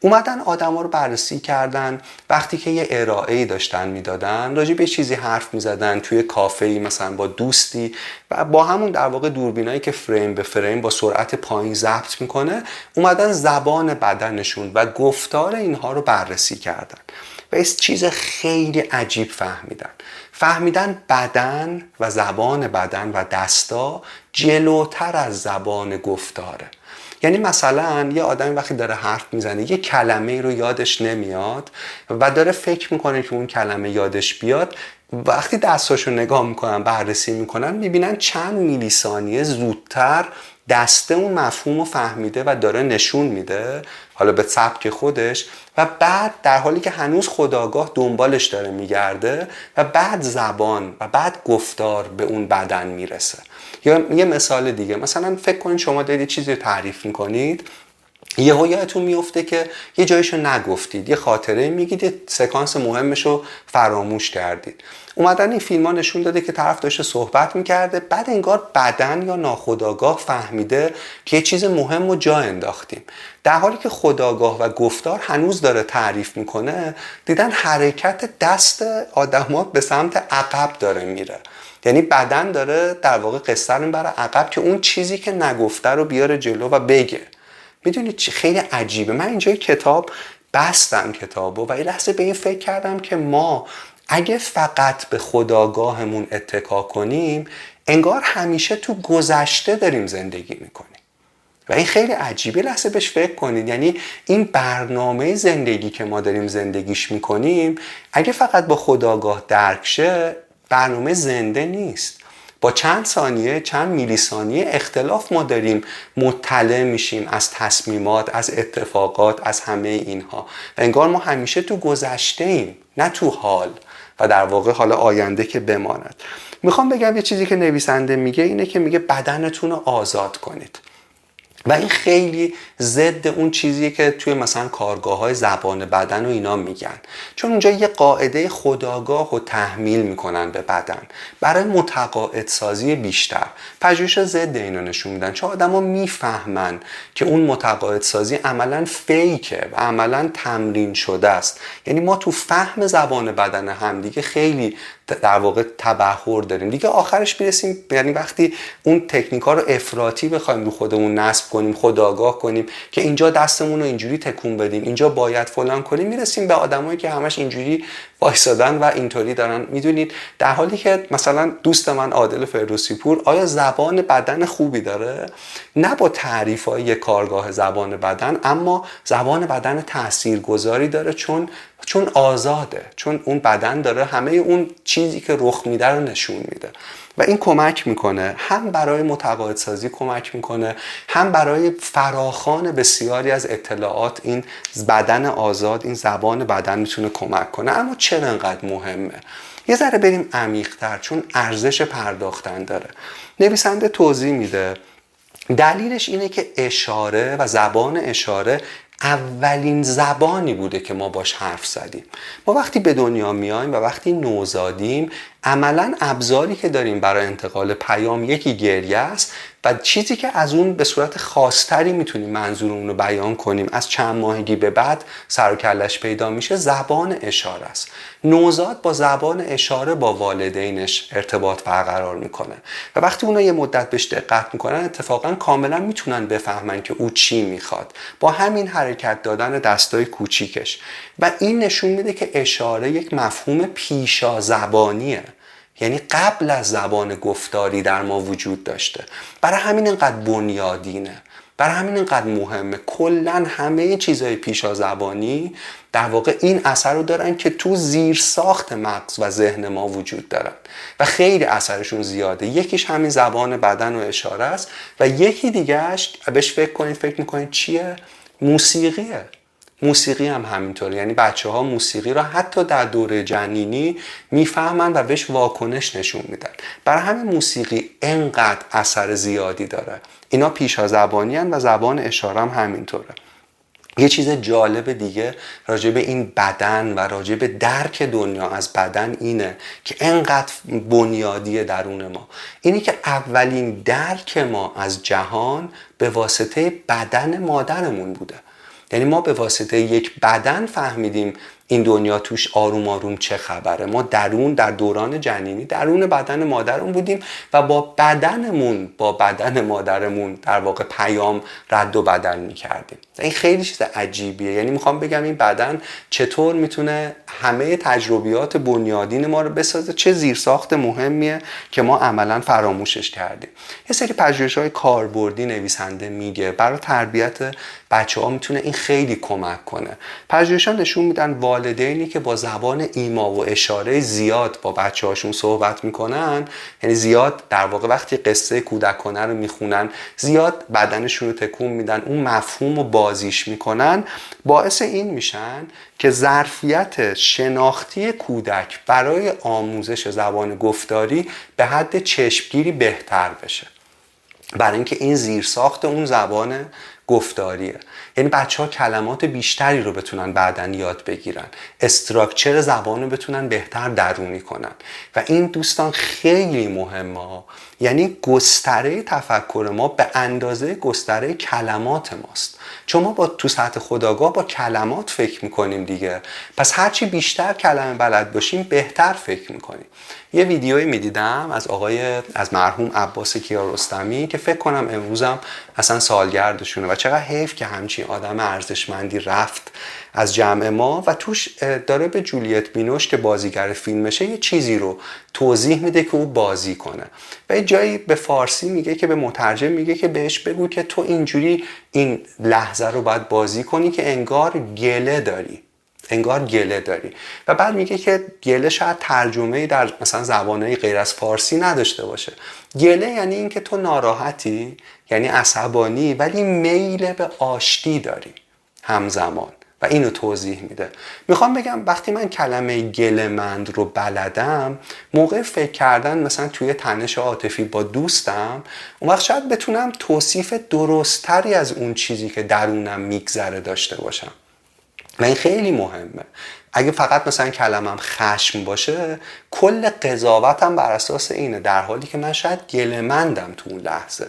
اومدن آدما رو بررسی کردن. وقتی که یه ارائه داشتن می‌دادن راجع به چیزی حرف می‌زدن توی کافه ای مثلا با دوستی و با همون در واقع دوربینایی که فریم به فریم با سرعت پایین ضبط می‌کنه اومدن زبان بدنشون و گفتار اینها رو بررسی کردن و از چیز خیلی عجیب فهمیدن. فهمیدن بدن و زبان بدن و دستا جلوتر از زبان گفتاره. یعنی مثلا یه آدمی وقتی داره حرف می‌زنه یه کلمه رو یادش نمیاد و داره فکر می‌کنه که اون کلمه یادش بیاد وقتی دستاشو نگاه می‌کنن بررسی می‌کنن می‌بینن چند میلی ثانیه زودتر دسته اون مفهوم رو فهمیده و داره نشون میده حالا به سبک خودش و بعد در حالی که هنوز خداگاه دنبالش داره میگرده و بعد زبان و بعد گفتار به اون بدن می‌رسه. یا یه مثال دیگه. مثلا فکر کنید شما دارید چیزی رو تعریف می‌کنید یه یادتون میفته که یه جایشو نگفتید یه خاطره میگید یه سکانس مهمش رو فراموش کردید. اومدن این فیلم ها نشون داده که طرف داشته صحبت می‌کرده بعد انگار بدن یا ناخداگاه فهمیده که یه چیز مهم رو جا انداختیم. در حالی که خداگاه و گفتار هنوز داره تعریف می‌کنه دیدن حرکت دست آدمات به سمت عقب داره میره. یعنی بدن داره در واقع قصه رو برای عقب که اون چیزی که نگفته رو بیاره جلو و بگه. می‌دونید چی؟ خیلی عجیبه. من اینجا کتاب بستم کتابو و این لحظه به این فکر کردم که ما اگه فقط به خداگاهمون اتکا کنیم انگار همیشه تو گذشته داریم زندگی می‌کنیم. و این خیلی عجیبه. لحظه بهش فکر کنید. یعنی این برنامه زندگی که ما داریم زندگیش می‌کنیم اگه فقط با خداگاه درک شه برنامه زنده نیست. با چند ثانیه چند میلی ثانیه اختلاف ما داریم. مطلع میشیم از تصمیمات از اتفاقات از همه اینها. و انگار ما همیشه تو گذشته ایم نه تو حال. و در واقع حالا آینده که بماند. می‌خوام بگم یه چیزی که نویسنده میگه اینه که میگه بدنتون رو آزاد کنید. و این خیلی ضد اون چیزیه که توی مثلا کارگاه های زبان بدن و اینا میگن. چون اونجا یه قاعده خداگاه و تحمیل می‌کنن به بدن. برای متقاعد سازی بیشتر. پژوهش ضد اینو نشون میدن. چون آدما می‌فهمن که اون متقاعد سازی عملا فیکه و عملا تمرین شده است. یعنی ما تو فهم زبان بدن همدیگه خیلی در واقع تبهر داریم. دیگه آخرش می‌رسیم یعنی وقتی اون تکنیک ها رو افراطی بخوایم رو خودمون نصب کنیم خداگاه کنیم که اینجا دستمون رو اینجوری تکون بدیم اینجا باید فلان کنیم می‌رسیم به آدمایی که همش اینجوری وایسادن و اینطوری دارن. می‌دونید در حالی که مثلا دوست من عادل فردوسی پور آیا زبان بدن خوبی داره؟ نه با تعریف های کارگاه زبان بدن اما زبان بدن تاثیرگذاری داره چون چون آزاده چون اون بدن داره همه اون چیزی که رخ میده رو نشون میده. و این کمک می‌کنه هم برای متقاعدسازی کمک می‌کنه هم برای فراخان بسیاری از اطلاعات این بدن آزاد این زبان بدن می‌تونه کمک کنه. اما چرا انقدر مهمه؟ یه ذره بریم عمیقتر چون ارزش پرداختن داره. نویسنده توضیح میده. دلیلش اینه که اشاره و زبان اشاره اولین زبانی بوده که ما باش حرف زدیم. ما وقتی به دنیا میایم و وقتی نوزادیم عملا ابزاری که داریم برای انتقال پیام یکی گریه است. و چیزی که از اون به صورت خاصتری می‌تونیم منظورمون رو بیان کنیم از چند ماهگی به بعد سر و کلش پیدا میشه زبان اشاره است. نوزاد با زبان اشاره با والدینش ارتباط برقرار می‌کنه. و وقتی اونا یه مدت بهش دقت می‌کنن اتفاقا کاملا می‌تونن بفهمن که او چی می‌خواد. با همین حرکت دادن دستای کوچیکش. و این نشون میده که اشاره یک مفهوم پیشا زبانیه یعنی قبل از زبان گفتاری در ما وجود داشته. برای همین اینقدر بنیادینه. برای همین اینقدر مهمه. کلا همه چیزهای پیشا زبانی در واقع این اثر رو دارن که تو زیر ساخت مغز و ذهن ما وجود دارن. و خیلی اثرشون زیاده. یکیش همین زبان بدن و اشاره است و یکی دیگهش بهش فکر کنید فکر می‌کنید چیه؟ موسیقیه. موسیقی هم همینطوره. یعنی بچه ها موسیقی را حتی در دوره جنینی می‌فهمن و بهش واکنش نشون میدن. برای همین موسیقی انقدر اثر زیادی داره. اینا پیشا زبانی و زبان اشاره هم همینطوره. یه چیز جالب دیگه راجع به این بدن و راجع به درک دنیا از بدن اینه که انقدر بنیادی درون ما. اینی که اولین درک ما از جهان به واسطه بدن مادرمون بوده. یعنی ما به واسطه یک بدن فهمیدیم این دنیا توش آروم آروم چه خبره. ما درون در دوران جنینی درون بدن مادرمون بودیم و با بدنمون با بدن مادرمون در واقع پیام رد و بدل می‌کردیم. این خیلی چیز عجیبیه. یعنی می‌خوام بگم این بدن چطور می‌تونه همه تجربیات بنیادین ما رو بسازه؟ چه زیرساخت مهمیه که ما عملا فراموشش کردیم. یه سری پژوهش های کاربردی نویسنده میگه برای تربیت بچه ها می‌تونه این خیلی کمک کنه. پژوهش‌ها نشون میدن والدینی که با زبان ایما و اشاره زیاد با بچه هاشون صحبت می‌کنن یعنی زیاد در واقع وقتی قصه کودکانه رو می‌خونن زیاد بدنشون رو تکون میدن اون مفهوم رو بازیش می‌کنن باعث این میشن که ظرفیت شناختی کودک برای آموزش زبان گفتاری به حد چشمگیری بهتر بشه. برای اینکه این زیرساخت اون زبان گفتاریه. یعنی بچه ها کلمات بیشتری رو بتونن بعدا یاد بگیرن. استراکچر زبان رو بتونن بهتر درونی کنن. و این دوستان خیلی مهمه. یعنی گستره تفکر ما به اندازه گستره کلمات ماست. چون ما با تو سطح خداگاه با کلمات فکر می‌کنیم دیگه. پس هرچی بیشتر کلمه بلد باشیم بهتر فکر می‌کنیم. یه ویدیویی می‌دیدم از آقای از مرحوم عباس کیارستمی که فکر کنم امروزم اصلا سالگردشونه و چقدر حیف که همچین آدم ارزشمندی رفت. از جمع ما و توش داره به جولیت بینوش که بازیگر فیلمشه یه چیزی رو توضیح میده که او بازی کنه. و یه جایی به فارسی میگه که به مترجم میگه که بهش بگو که تو اینجوری این لحظه رو باید بازی کنی که انگار گله داری. انگار گله داری. و بعد میگه که گله شاید ترجمه در مثلا زبانه غیر از فارسی نداشته باشه. گله یعنی اینکه تو ناراحتی یعنی عصبانی ولی میل به آشتی داری همزمان. و اینو توضیح میده. می‌خوام بگم وقتی من کلمه گلمند رو بلدم موقع فکر کردن مثلا توی تنش عاطفی با دوستم اون وقت شاید بتونم توصیف درستتری از اون چیزی که درونم میگذره داشته باشم. و این خیلی مهمه. اگه فقط مثلا کلمم خشم باشه کل قضاوتم بر اساس اینه. در حالی که من شاید گلمندم تو اون لحظه.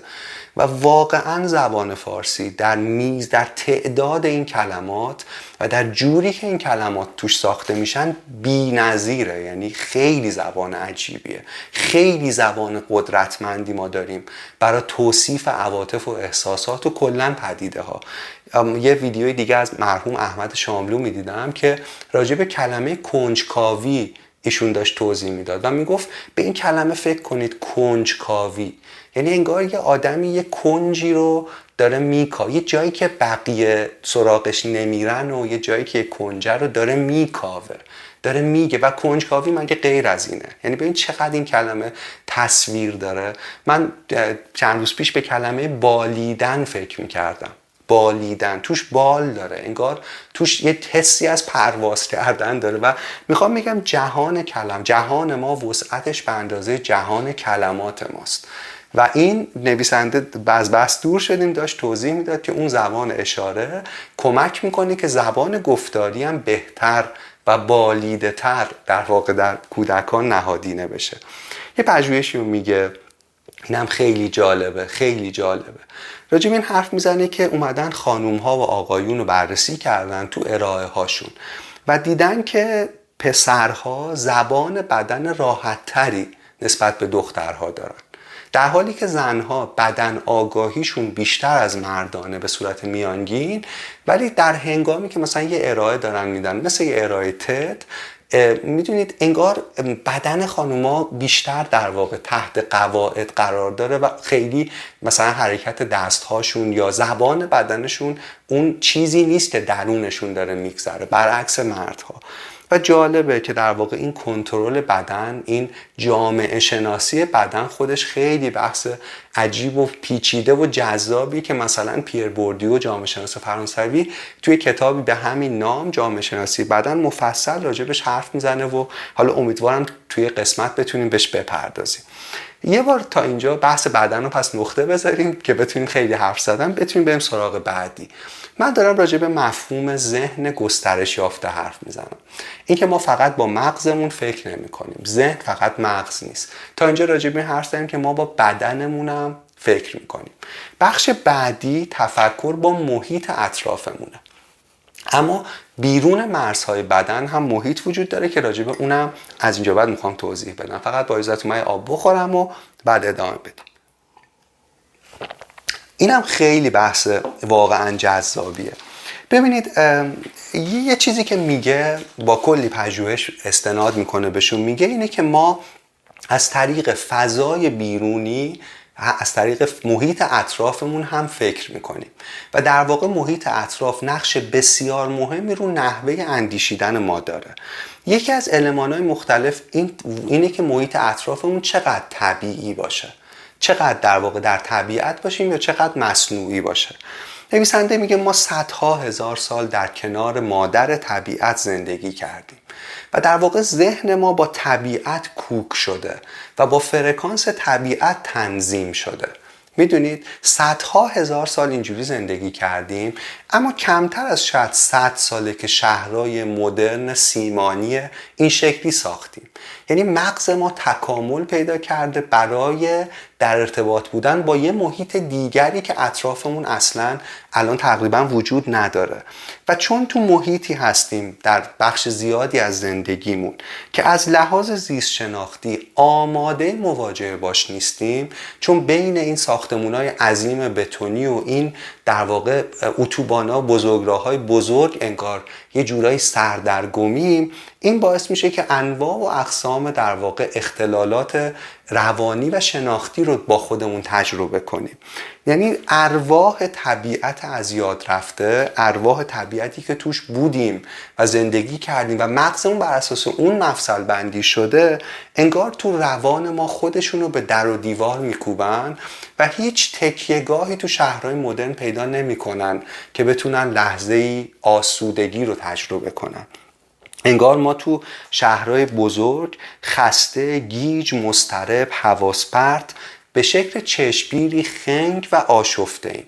و واقعا زبان فارسی در میز در تعداد این کلمات و در جوری که این کلمات توش ساخته میشن بی نظیره. یعنی خیلی زبان عجیبیه. خیلی زبان قدرتمندی ما داریم. برای توصیف عواطف و احساسات و کلا پدیده ها یه ویدیوی دیگه از مرحوم احمد شاملو می‌دیدم که راجع به کلمه کنجکاوی ایشون داشت توضیح می‌داد و می‌گفت به این کلمه فکر کنید کنجکاوی. یعنی انگار یه آدمی یه کنجی رو داره میکا یه جایی که بقیه سراغش نمیرن و یه جایی که کنجه رو داره میکاوه داره میگه و کنجکاوی مگه غیر از اینه؟ یعنی ببین چقدر این کلمه تصویر داره. من چند روز پیش به کلمه بالیدن فکر می‌کردم. بالیدن. توش بال داره. انگار توش یه حسی از پرواز کردن داره. و می‌خوام میگم جهان کلم. جهان ما وسعتش به اندازه جهان کلمات ماست. و این نویسنده از بس دور شدیم داشت توضیح می‌داد که اون زبان اشاره کمک می‌کنه که زبان گفتاری هم بهتر و بالیده تر در واقع در کودکان نهادینه بشه. یه پژوهشی میگه اینم خیلی جالبه خیلی جالبه. راجب این حرف می‌زنه که اومدن خانوم ها و آقایون رو بررسی کردن تو ارائه هاشون و دیدن که پسرها زبان بدن راحتتری نسبت به دخترها دارن. در حالی که زنها بدن آگاهیشون بیشتر از مردانه به صورت میانگین ولی در هنگامی که مثلا یه ارائه دارن میدن مثل یه ارائه تد می‌دونید انگار بدن خانوما بیشتر در واقع تحت قواعد قرار داره و خیلی مثلا حرکت دستهاشون یا زبان بدنشون اون چیزی نیست که درونشون داره میگذره برعکس مردها. و جالبه که در واقع این کنترل بدن این جامعه شناسی بدن خودش خیلی بحث عجیب و پیچیده و جذابی که مثلا پیر و جامعه شناس فرانسوی توی کتابی به همین نام جامعه شناسی بدن مفصل راجبش حرف می‌زنه و حالا امیدوارم توی قسمت بتونیم بهش بپردازیم. یه بار تا اینجا بحث بدن رو پس نقطه بذاریم که بتونیم خیلی حرف زدن بتونیم بریم سراغ بعدی. من دارم راجع به مفهوم ذهن گسترش یافته حرف می‌زنم. اینکه ما فقط با مغزمون فکر نمی کنیم ذهن فقط مغز نیست. تا اینجا راجع به حرف زدیم که ما با بدنمونم فکر می‌کنیم. بخش بعدی تفکر با محیط اطرافمونه. اما بیرون مرزهای بدن هم محیط وجود داره که راجع به اونم از اینجا بعد می‌خوام توضیح بدم. فقط با اجازهتون آب بخورم و بعد ادامه بدیم اینم خیلی بحث واقعا جذابیه. ببینید یه چیزی که میگه با کلی پژوهش استناد می‌کنه بهشون میگه اینه که ما از طریق فضای بیرونی از طریق محیط اطرافمون هم فکر می‌کنیم. و در واقع محیط اطراف نقش بسیار مهمی رو نحوه اندیشیدن ما داره. یکی از های مختلف این اینه که محیط اطرافمون چقدر طبیعی باشه. چقدر در واقع در طبیعت باشیم یا چقدر مصنوعی باشه. نویسنده میگه ما صدها هزار سال در کنار مادر طبیعت زندگی کردیم و در واقع ذهن ما با طبیعت کوک شده و با فرکانس طبیعت تنظیم شده. می‌دونید صدها هزار سال اینجوری زندگی کردیم اما کمتر از شاید صد ساله که شهرهای مدرن سیمانی این شکلی ساختیم. یعنی مغز ما تکامل پیدا کرده برای در ارتباط بودن با یه محیط دیگری که اطرافمون اصلا الان تقریبا وجود نداره. و چون تو محیطی هستیم در بخش زیادی از زندگیمون که از لحاظ زیست شناختی آماده مواجهه باش نیستیم چون بین این ساختمون عظیم بتونی و این در واقع اتوبانا بزرگراهای بزرگ انگار یه جورایی سردرگمیم این باعث میشه که انواع و اقسام در واقع اختلالات روانی و شناختی رو با خودمون تجربه کنیم. یعنی ارواح طبیعت از یاد رفته ارواح طبیعتی که توش بودیم و زندگی کردیم و مغزمون بر اساس اون مفصل بندی شده انگار تو روان ما خودشون رو به در و دیوار میکوبن و هیچ تکیهگاهی تو شهرهای مدرن پیدا نمی‌کنن که بتونن لحظه ای آسودگی رو تجربه کنن. انگار ما تو شهرهای بزرگ خسته گیج مسترب حواسپرت به شکل چشمگیری خنگ و آشفته ایم.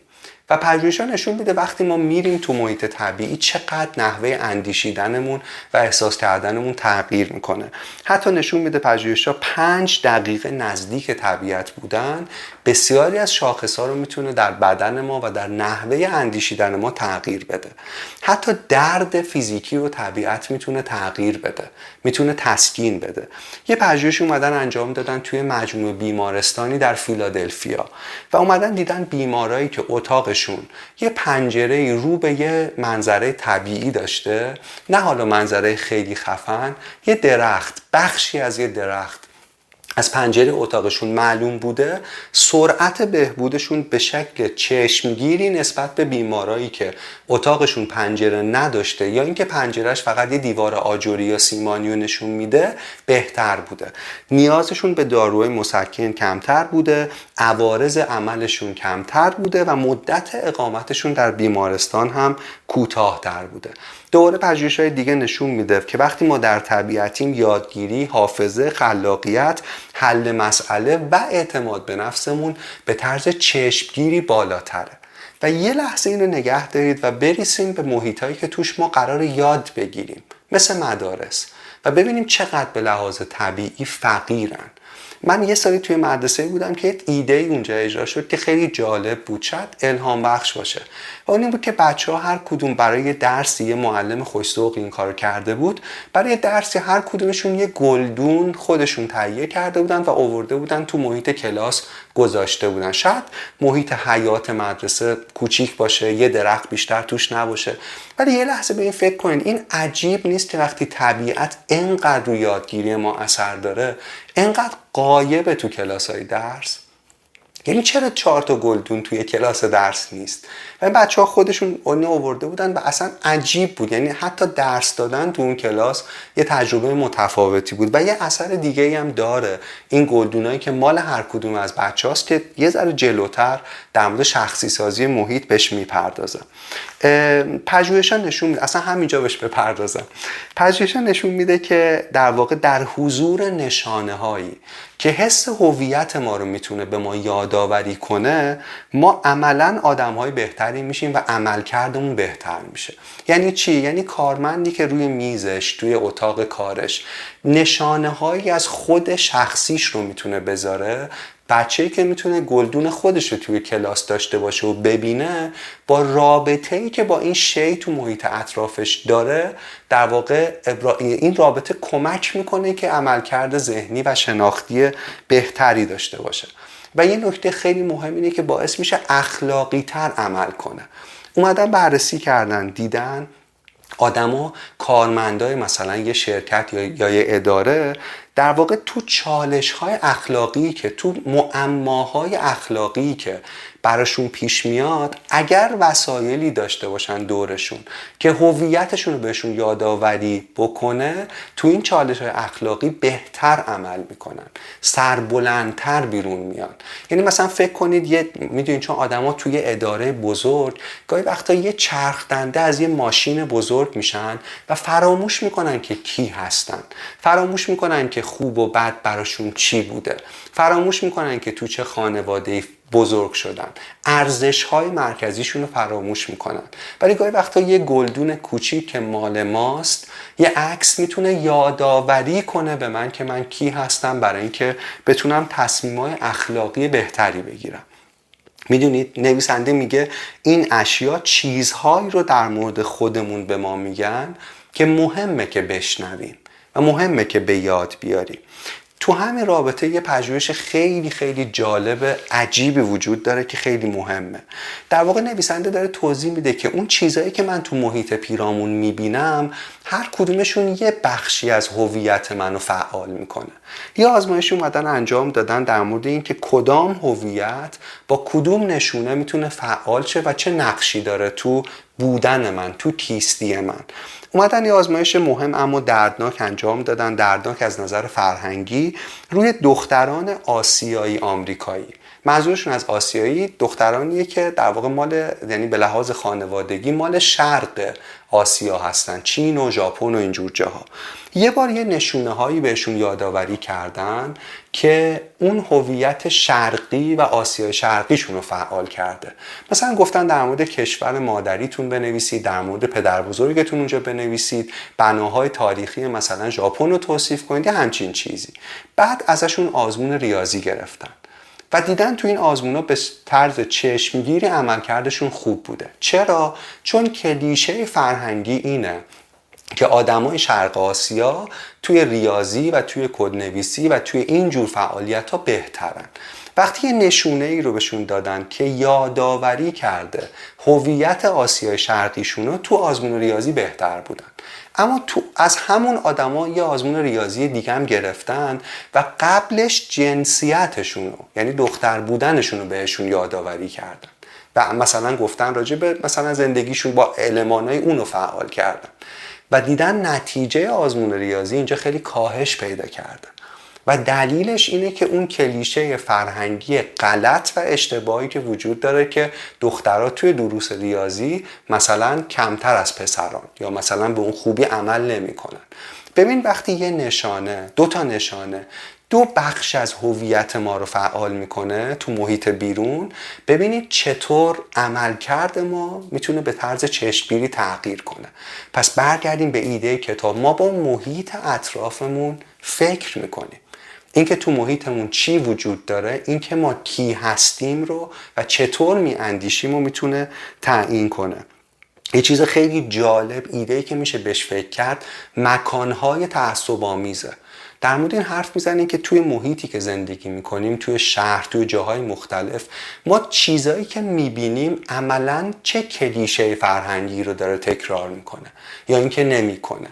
و پژوهش‌ها نشون میده وقتی ما میریم تو محیط طبیعی چقدر نحوه اندیشیدنمون و احساس کردنمون تغییر می‌کنه. حتی نشون میده پژوهش‌ها پنج دقیقه نزدیک طبیعت بودن بسیاری از شاخص ها رو می‌تونه در بدن ما و در نحوه اندیشیدن ما تغییر بده. حتی درد فیزیکی رو طبیعت می‌تونه تغییر بده می‌تونه تسکین بده. یه پژوهش اومدن انجام دادن توی مجموعه بیمارستانی در فیلادلفیا و اومدن دیدن بیمارایی که اتاقشون یه پنجره رو به یه منظره طبیعی داشته نه حالا منظره خیلی خفن یه درخت بخشی از یه درخت. از پنجره اتاقشون معلوم بوده سرعت بهبودشون به شکل چشمگیری نسبت به بیمارایی که اتاقشون پنجره نداشته یا اینکه پنجرهش فقط یه دیوار آجوری یا سیمانی نشون میده بهتر بوده. نیازشون به داروی مسکن کمتر بوده عوارض عملشون کمتر بوده و مدت اقامتشون در بیمارستان هم کوتاهتر بوده. دوره پژوهش های دیگه نشون میده که وقتی ما در طبیعتیم یادگیری حافظه خلاقیت حل مسئله و اعتماد به نفسمون به طرز چشمگیری بالاتره. و یه لحظه اینو نگه دارید و بریسیم به محیطهایی که توش ما قرار یاد بگیریم مثل مدارس. و ببینیم چقدر به لحاظ طبیعی فقیرن. من یه سالی توی مدرسه بودم که ایده ای اونجا اجرا شد که خیلی جالب بود. شاید الهام بخش باشه. و اون این بود که بچه ها هر کدوم برای درسی یه معلم خوشتوق این کار کرده بود. برای درسی هر کدومشون یه گلدون خودشون تهیه کرده بودن و آورده بودن تو محیط کلاس گذاشته بودن. شاید محیط حیات مدرسه کوچیک باشه یه درخت بیشتر توش نباشه. ولی یه لحظه به این فکر کنید این عجیب نیست که وقتی طبیعت انقدر رو یادگیری ما اثر داره انقدر قایب تو کلاس های درس یعنی چرا چهار تا گلدون توی کلاس درس نیست؟ و این بچه ها خودشون اونی آورده بودن و اصلا عجیب بود. یعنی حتی درس دادن تو اون کلاس یه تجربه متفاوتی بود و یه اثر دیگه هم داره. این گلدونایی که مال هر کدوم از بچه هاست که یه ذره جلوتر در مورد شخصی سازی محیط بهش می‌پردازه. پژوهشا نشون میده. اصلا همینجا بهش بپردازم. پژوهشا نشون میده که در واقع در حضور نشانه هایی که حس هویت ما رو می‌تونه به ما یادآوری کنه ما عملا آدم های بهتری میشیم و عملکردمون بهتر میشه. یعنی چی؟ یعنی کارمندی که روی میزش توی اتاق کارش نشانه هایی از خود شخصیش رو می‌تونه بذاره بچه‌ای که می‌تونه گلدون خودش رو توی کلاس داشته باشه و ببینه با رابطه ای که با این شی تو محیط اطرافش داره در واقع این رابطه کمک می‌کنه که عملکرد ذهنی و شناختی بهتری داشته باشه. و یه نکته خیلی مهم اینه که باعث میشه اخلاقی تر عمل کنه. اومدن بررسی کردن دیدن آدما کارمندای مثلا یه شرکت یا یه اداره در واقع تو چالش های اخلاقی که تو معماهای اخلاقی که براشون پیش میاد اگر وسایلی داشته باشن دورشون که هویتشون رو بهشون یادآوری بکنه تو این چالش های اخلاقی بهتر عمل می‌کنن. سربلندتر بیرون میان. یعنی مثلا فکر کنید یه می‌دونید چون آدما توی اداره بزرگ گاهی وقتا یه چرخ دنده از یه ماشین بزرگ میشن و فراموش می‌کنن که کی هستن. فراموش می‌کنن که خوب و بد براشون چی بوده. فراموش می‌کنن که تو چه خانواده بزرگ شدن. ارزش های مرکزیشون رو فراموش می‌کنن. ولی گاهی وقتا یه گلدون کوچیک که مال ماست یه عکس می‌تونه یادآوری کنه به من که من کی هستم برای اینکه بتونم تصمیم های اخلاقی بهتری بگیرم. می‌دونید نویسنده میگه این اشیا چیزهایی رو در مورد خودمون به ما میگن که مهمه که بشنویم و مهمه که به یاد بیاریم. تو همین رابطه یه پژوهش خیلی خیلی جالب عجیبی وجود داره که خیلی مهمه. در واقع نویسنده داره توضیح میده که اون چیزهایی که من تو محیط پیرامون می‌بینم هر کدومشون یه بخشی از هویت منو فعال می‌کنه. یه آزمایش اومدن انجام دادن در مورد اینکه کدام هویت با کدوم نشونه می‌تونه فعال شه و چه نقشی داره تو بودن من تو کیستی من. اومدن یه آزمایش مهم اما دردناک انجام دادن دردناک از نظر فرهنگی روی دختران آسیایی آمریکایی. منظورشون از آسیایی دخترانیه که در واقع مال یعنی به لحاظ خانوادگی مال شرق آسیا هستن چین و ژاپن و اینجور جاها. یه بار یه نشونه هایی بهشون یادآوری کردن که اون هویت شرقی و آسیا شرقیشون رو فعال کرده. مثلا گفتن در مورد کشور مادریتون بنویسید در مورد پدر بزرگتون اونجا بنویسید بناهای تاریخی مثلا ژاپن رو توصیف کنید یه همچین چیزی. بعد ازشون آزمون ریاضی گرفتن. و دیدن تو این آزمونا به طرز چشمگیری عملکردشون خوب بوده. چرا؟ چون کلیشه فرهنگی اینه که آدمای شرق آسیا توی ریاضی و توی کدنویسی و توی این جور فعالیت ها بهترن. وقتی یه نشونه ای رو بهشون دادن که یادآوری کرده هویت آسیای شرقیشون تو آزمون ریاضی بهتر بودن. اما تو از همون آدما یه آزمون ریاضی دیگه هم گرفتن و قبلش جنسیتشون رو یعنی دختر بودنشون رو بهشون یادآوری کردن. و مثلا گفتن راجع به مثلا زندگیشون با المانای اون رو فعال کردن. و دیدن نتیجه آزمون ریاضی اینجا خیلی کاهش پیدا کردن و دلیلش اینه که اون کلیشه فرهنگی غلط و اشتباهی که وجود داره که دخترها توی دروس ریاضی مثلا کمتر از پسران یا مثلا به اون خوبی عمل نمی‌کنن. ببین وقتی یه نشانه دو تا نشانه دو بخش از هویت ما رو فعال می‌کنه تو محیط بیرون ببینید چطور عملکرد ما می‌تونه به طرز چشمگیری تغییر کنه. پس برگردیم به ایده کتاب. ما با محیط اطرافمون فکر می‌کنیم. اینکه تو محیطمون چی وجود داره اینکه ما کی هستیم رو و چطور میاندیشیم و می‌تونه تعیین کنه. یه چیز خیلی جالب ایده که میشه بهش فکر کرد مکانهای تعصب آمیزه در مورد این حرف می‌زنیم که توی محیطی که زندگی می‌کنیم توی شهر توی جاهای مختلف ما چیزایی که می‌بینیم عملا چه کلیشه فرهنگی رو داره تکرار می‌کنه یا اینکه نمی‌کنه.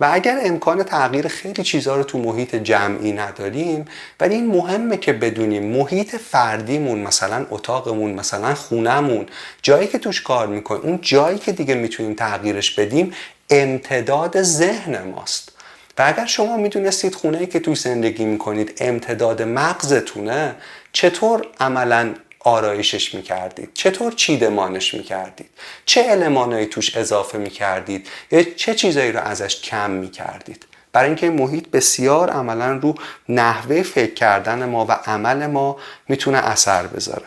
و اگر امکان تغییر خیلی چیزها رو تو محیط جمعی نداریم ولی این مهمه که بدونیم محیط فردیمون مثلا اتاقمون مثلا خونهمون جایی که توش کار می‌کنیم اون جایی که دیگه می‌تونیم تغییرش بدیم امتداد ذهن ماست. و اگر شما می‌دونستید خونه ای که توی زندگی می‌کنید امتداد مغزتونه چطور عملا آرایشش می‌کردید. چطور چیدمانش می‌کردید؟ چه المانهایی توش اضافه می‌کردید؟ یا چه چیزایی رو ازش کم می‌کردید؟ برای اینکه محیط بسیار عملا رو نحوه فکر کردن ما و عمل ما می‌تونه اثر بذاره.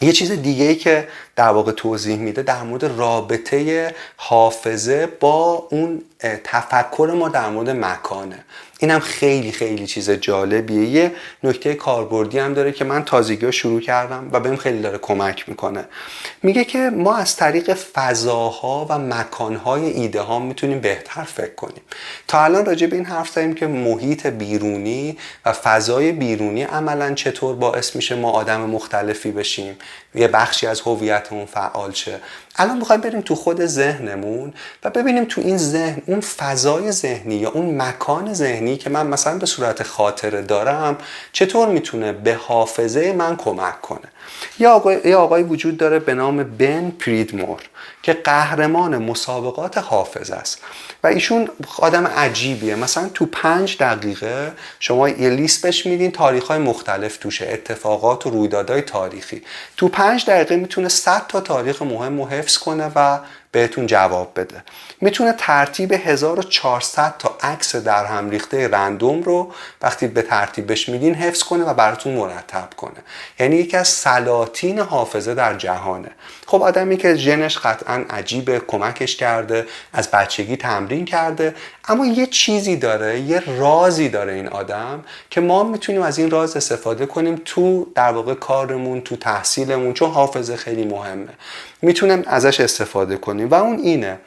یه چیز دیگه ای که در واقع توضیح میده در مورد رابطه حافظه با اون تفکر ما در مورد مکانه. اینم خیلی خیلی چیز جالبیه. یه نکته کاربردی هم داره که من تازگی شروع کردم و بهم خیلی داره کمک می‌کنه. میگه که ما از طریق فضاها و مکانهای ایده ها می‌تونیم بهتر فکر کنیم. تا الان راجع به این حرف زدیم که محیط بیرونی و فضای بیرونی عملا چطور باعث میشه ما آدم مختلفی بشیم؟ یه بخشی از هویتمون فعال شه. الان می‌خوایم بریم تو خود ذهنمون و ببینیم تو این ذهن اون فضای ذهنی یا اون مکان ذهنی که من مثلا به صورت خاطره دارم چطور می‌تونه به حافظه من کمک کنه؟ یا آقای, آقای وجود داره به نام بن پریدمور که قهرمان مسابقات حافظ است. و ایشون آدم عجیبیه. مثلا تو پنج دقیقه شما یه لیست بهش میدین تاریخ های مختلف توشه اتفاقات و رویدادهای تاریخی. تو پنج دقیقه می‌تونه 100 تا تاریخ مهم رو حفظ کنه و بهتون جواب بده. می‌تونه ترتیب 1400 تا عکس در هم ریخته رندوم رو وقتی به ترتیبش میدین حفظ کنه و براتون مرتب کنه. یعنی یکی از سلاطین حافظه در جهانه. خب آدمی که ژنش قطعا عجیبه کمکش کرده از بچگی تمرین کرده اما یه چیزی داره یه رازی داره این آدم که ما می‌تونیم از این راز استفاده کنیم تو در واقع کارمون تو تحصیلمون چون حافظه خیلی مهمه. می‌تونیم ازش استفاده کنیم و اون اینه.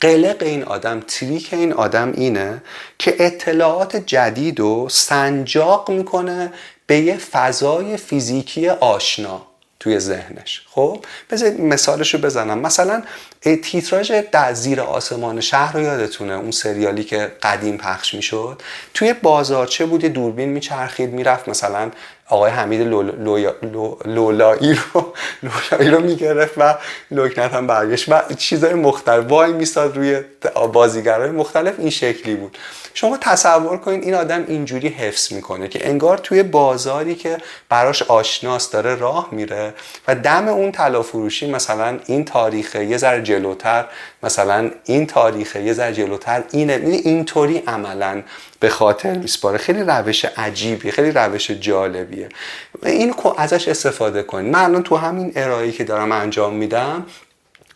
قلق این آدم تریک این آدم اینه که اطلاعات جدید رو سنجاق می‌کنه به یه فضای فیزیکی آشنا. توی ذهنش. خب بذارید مثالش رو بزنم. مثلا تیتراژ در زیر آسمان شهر رو یادتونه؟ اون سریالی که قدیم پخش می‌شد. توی بازارچه بود یه دوربین میچرخید می‌رفت مثلا آقای حمید لولایی رو لولایی رو می‌گرفت و لکنت هم برگشت و چیزهای مختلف وای میستاد روی بازیگرهای مختلف این شکلی بود. شما تصور کنید این آدم اینجوری حفظ می‌کنه که انگار توی بازاری که براش آشناس داره راه میره و دم اون طلا فروشی مثلا این تاریخه یه ذره جلوتر مثلا این تاریخه یه ذره جلوتر اینه. اینطوری عملا به خاطر میسپاره خیلی روش عجیبی خیلی روش جالبیه. این ازش استفاده کنید من الان تو همین ارائه‌ای که دارم انجام میدم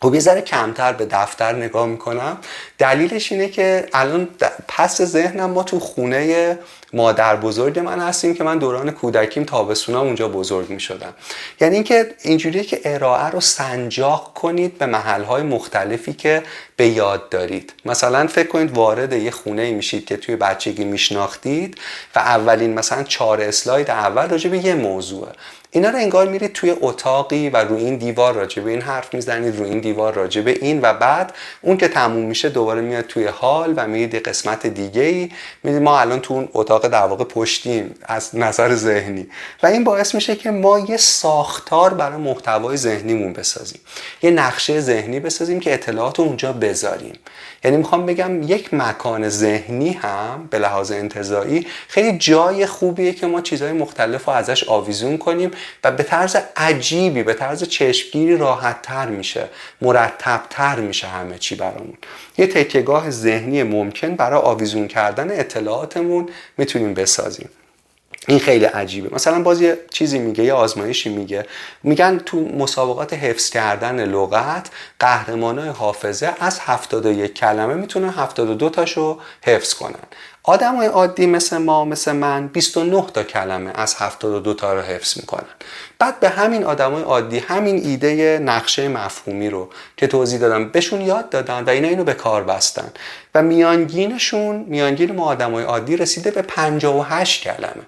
خب یه ذره کمتر به دفتر نگاه می‌کنم. دلیلش اینه که الان پس ذهنم ما تو خونه مادر بزرگ من هستیم که من دوران کودکیم تابستونم اونجا بزرگ می شدم یعنی اینکه اینجوریه که ارائه رو سنجاق کنید به محلهای مختلفی که به یاد دارید. مثلا فکر کنید وارد یه خونه میشید که توی بچگی میشناختید و اولین مثلا چهار اسلاید اول راجع به یه موضوعه. اینا رو انگار میرید توی اتاقی و روی این دیوار راجع به این حرف می‌زنید روی این دیوار راجع به این و بعد اون که تموم میشه دوباره میاد توی حال و میرید قسمت دیگه ای می‌دید ما الان تو اون اتاق در واقع پشتیم از نظر ذهنی. و این باعث میشه که ما یه ساختار برای محتوای ذهنیمون بسازیم. یه نقشه ذهنی بسازیم که اطلاعات اونجا بذاریم. یعنی می‌خوام بگم یک مکان ذهنی هم به لحاظ انتظایی خیلی جای خوبیه که ما چیزهای مختلف رو ازش آویزون کنیم و به طرز عجیبی به طرز چشمگیری راحت تر میشه مرتب تر میشه همه چی برامون. یه تکیگاه ذهنی ممکن برای آویزون کردن اطلاعاتمون می‌تونیم بسازیم. این خیلی عجیبه. مثلا باز یه چیزی میگه یه آزمایشی میگه. میگن تو مسابقات حفظ کردن لغت قهرمانای حافظه از 71 کلمه می‌تونن 72 تاشو حفظ کنن. آدم های عادی مثل ما مثل من 29 تا کلمه از 72 تا رو حفظ می‌کنن. بعد به همین آدم های عادی همین ایده نقشه مفهومی رو که توضیح دادم بهشون یاد دادن و اینا اینو به کار بستن. و میانگینشون میانگین ما آدم های عادی رسیده به 58 کلمه.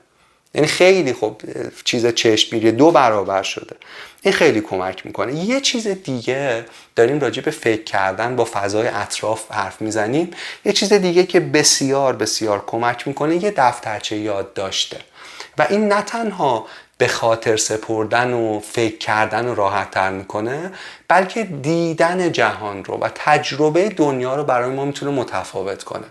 یعنی خیلی خب چیز چشمگیری دو برابر شده. این خیلی کمک می‌کنه. یه چیز دیگه داریم راجع به فکر کردن با فضای اطراف حرف می‌زنیم. یه چیز دیگه که بسیار بسیار کمک می‌کنه یه دفترچه یاد داشته و این نه تنها به خاطر سپردن و فکر کردن و راحت تر می‌کنه بلکه دیدن جهان رو و تجربه دنیا رو برای ما می‌تونه متفاوت کنه.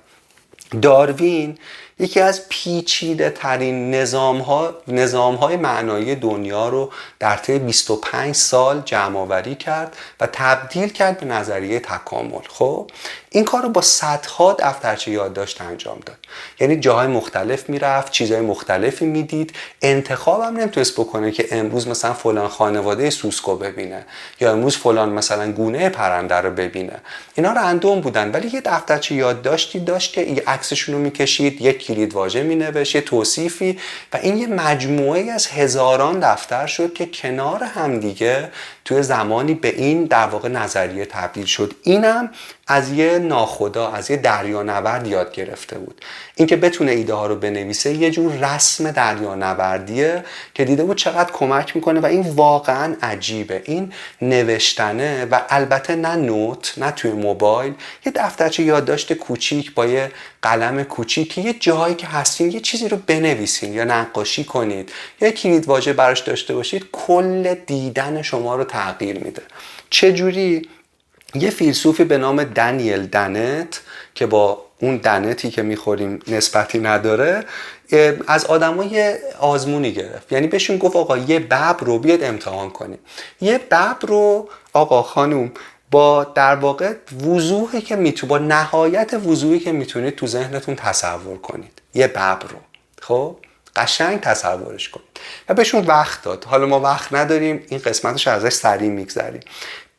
داروین یکی از پیچیده ترین نظام, ها، نظام های معنایی دنیا رو در طی 25 سال جمع کرد و تبدیل کرد به نظریه تکامل. خب؟ این کار رو با صدها دفترچه یادداشت انجام داد. یعنی جاهای مختلف می‌رفت چیزهای مختلفی می‌دید. انتخاب هم نمی‌تونست بکنه که امروز مثلا فلان خانواده سوسکو ببینه یا امروز فلان مثلا گونه پرنده رو ببینه. اینا رندوم بودن ولی یه دفترچه یادداشتی داشت که یه عکسشون رو می‌کشید یک کلید واژه مینوشت یه توصیفی و این یه مجموعه از هزاران دفتر شد که کنار همدیگه توی زمانی به این در واقع نظریه تبدیل شد. اینم از یه ناخدا از یه دریانورد یاد گرفته بود. اینکه بتونه ایده ها رو بنویسه یه جور رسم دریانوردیه که دیده بود چقدر کمک می‌کنه و این واقعا عجیبه. این نوشتنه و البته نه نوت نه توی موبایل یه دفترچه یادداشت کوچیک با یه قلم کوچیک یه جایی که هستین یه چیزی رو بنویسین یا نقاشی کنید یا کلید واژه براش داشته باشید کل دیدن شما رو تغییر میده. چجوری؟ یه فیلسوفی به نام دنیل دنت که با اون دنتی که می‌خوریم نسبتی نداره از آدمای آزمونی گرفت. یعنی بهشون گفت آقا یه ببر رو بیاد امتحان کنیم یه ببر رو آقا خانوم با در واقع وضوحی که میتو با نهایت وضوحی که می‌تونید تو ذهنتون تصور کنید. یه ببر رو. خب؟ قشنگ تصورش کنید. و بهشون وقت داد. حالا ما وقت نداریم این قسمتش ازش سریع میگذریم.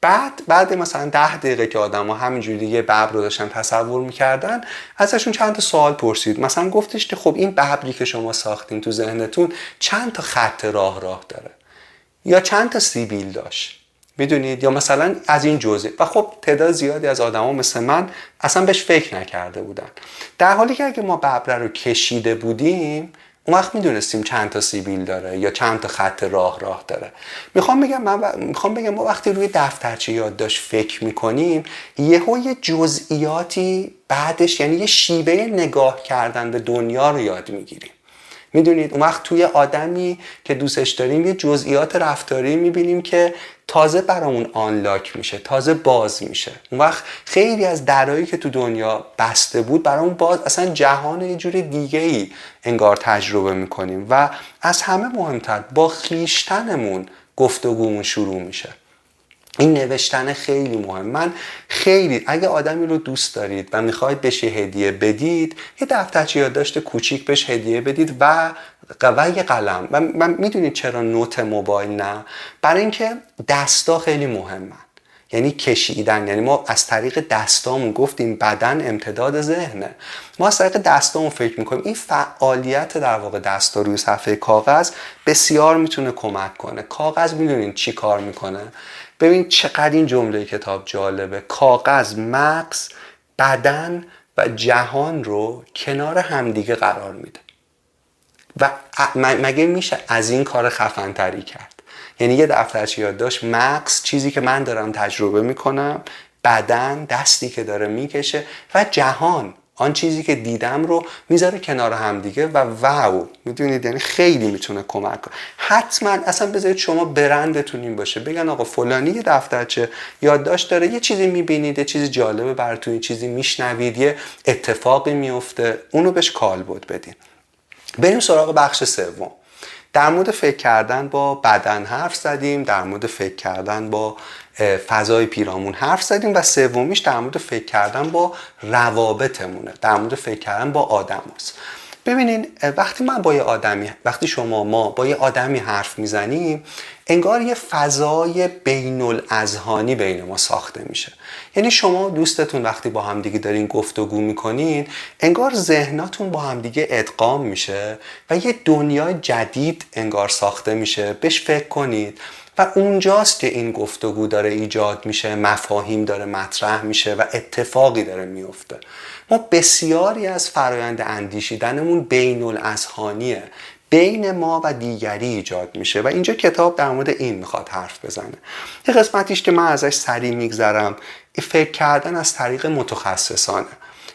بعد بعد مثلا ده دقیقه که آدم ها همینجوری یه ببر رو داشتن تصور می‌کردن ازشون چند تا سوال پرسید. مثلا گفتش که خب این ببری که شما ساختین تو ذهنتون چند تا خط راه راه داره؟ یا چند تا سیبیل داشت؟ می‌دونید؟ یا مثلا از این جزء و خب تعداد زیادی از آدما مثل من اصلا بهش فکر نکرده بودن. در حالی که اگه ما ببر رو کشیده بودیم اون وقت می‌دونستیم چند تا سیبیل داره یا چند تا خط راه راه داره. می‌خوام بگم من می‌خوام بگم ما وقتی روی دفترچه یادداشت فکر می‌کنیم یهو یه جزئیاتی بعدش یعنی یه شیوه نگاه کردن به دنیا رو یاد می‌گیریم. می‌دونید اون وقت توی آدمی که دوستش داریم یه جزئیات رفتاری می‌بینیم که تازه برامون آنلاک میشه تازه باز میشه. اون وقت خیلی از درایی که تو دنیا بسته بود برامون باز اصلا جهان یه جور دیگه ای انگار تجربه می‌کنیم و از همه مهمتر با خیشتنمون گفتگومون شروع میشه. این نوشتن خیلی مهم. من خیلی اگه آدمی رو دوست دارید و می‌خواید بهش هدیه بدید یه دفترچه یادداشت کوچیک بهش هدیه بدید و و یه قلم. و من می‌دونید چرا نوت موبایل نه؟ برای اینکه دستا خیلی مهمن. یعنی کشیدن. یعنی ما از طریق دستامون گفتیم بدن امتداد ذهنه. ما از طریق دستامون فکر می‌کنیم. این فعالیت در واقع دستا روی صفحه کاغذ بسیار می‌تونه کمک کنه. کاغذ می‌دونین چی کار می‌کنه. ببین چقدر این جمله کتاب جالبه. کاغذ مغز بدن و جهان رو کنار همدیگه قرار میده. و مگه میشه از این کار خفنتری کرد؟ یعنی یه دفترچه یادداشت مغز چیزی که من دارم تجربه می‌کنم بدن دستی که داره می‌کشه و جهان. آن چیزی که دیدم رو می‌ذاره کنار همدیگه و واو. می‌دونید؟ یعنی خیلی می‌تونه کمک کنه. حتما اصلا بذارید شما برندتون این باشه. بگن آقا فلانی یه دفترچه یادداشت داره. یه چیزی می‌بینید یه چیزی جالبه براتون یه چیزی میشنوید یه اتفاقی میفته اونو بهش کالبد بدین. بریم سراغ بخش سوم. در مورد فکر کردن با بدن حرف زدیم. در مورد فکر کردن با فضای پیرامون حرف زدیم و سومیش در مورد فکر کردن با روابطمونه در مورد فکر کردن با آدم هست. ببینین وقتی من با یه آدمی وقتی شما ما با یه آدمی حرف می‌زنیم انگار یه فضای بین الاذهانی بین ما ساخته میشه. یعنی شما دوستتون وقتی با همدیگه دارین گفتگو می‌کنین انگار ذهناتون با همدیگه ادغام میشه و یه دنیای جدید انگار ساخته میشه. بهش فکر کنید. اونجاست که این گفتگو داره ایجاد میشه مفاهیم داره مطرح میشه و اتفاقی داره میفته. ما بسیاری از فرایند اندیشیدنمون بین الاذهانیه بین ما و دیگری ایجاد میشه و اینجا کتاب در مورد این می‌خواد حرف بزنه. یه قسمتیش که من ازش سریع میگذرم فکر کردن از طریق متخصصانه.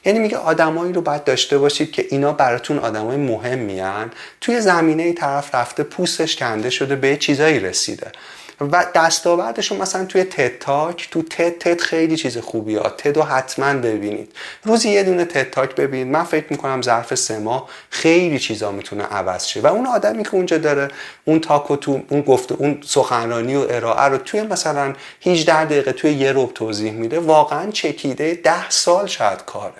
یعنی میگه آدمایی رو باید داشته باشید که اینا براتون آدمای مهمیان توی زمینه طرف رفته پوستش کنده شده به چیزایی رسیده. و دستاوردشون مثلا توی تد تاک تو تد تد خیلی چیز خوبی ها تد رو حتما ببینید. روزی یه دونه تد تاک ببینید من فکر می‌کنم ظرف سه ماه خیلی چیزا می‌تونه عوض شه. و اون آدمی که اونجا داره اون تاک و تو اون گفته اون سخنرانی و ارائه رو توی مثلا 18 دقیقه توی یه روب توضیح میده واقعا چکیده ده سال شاید کاره.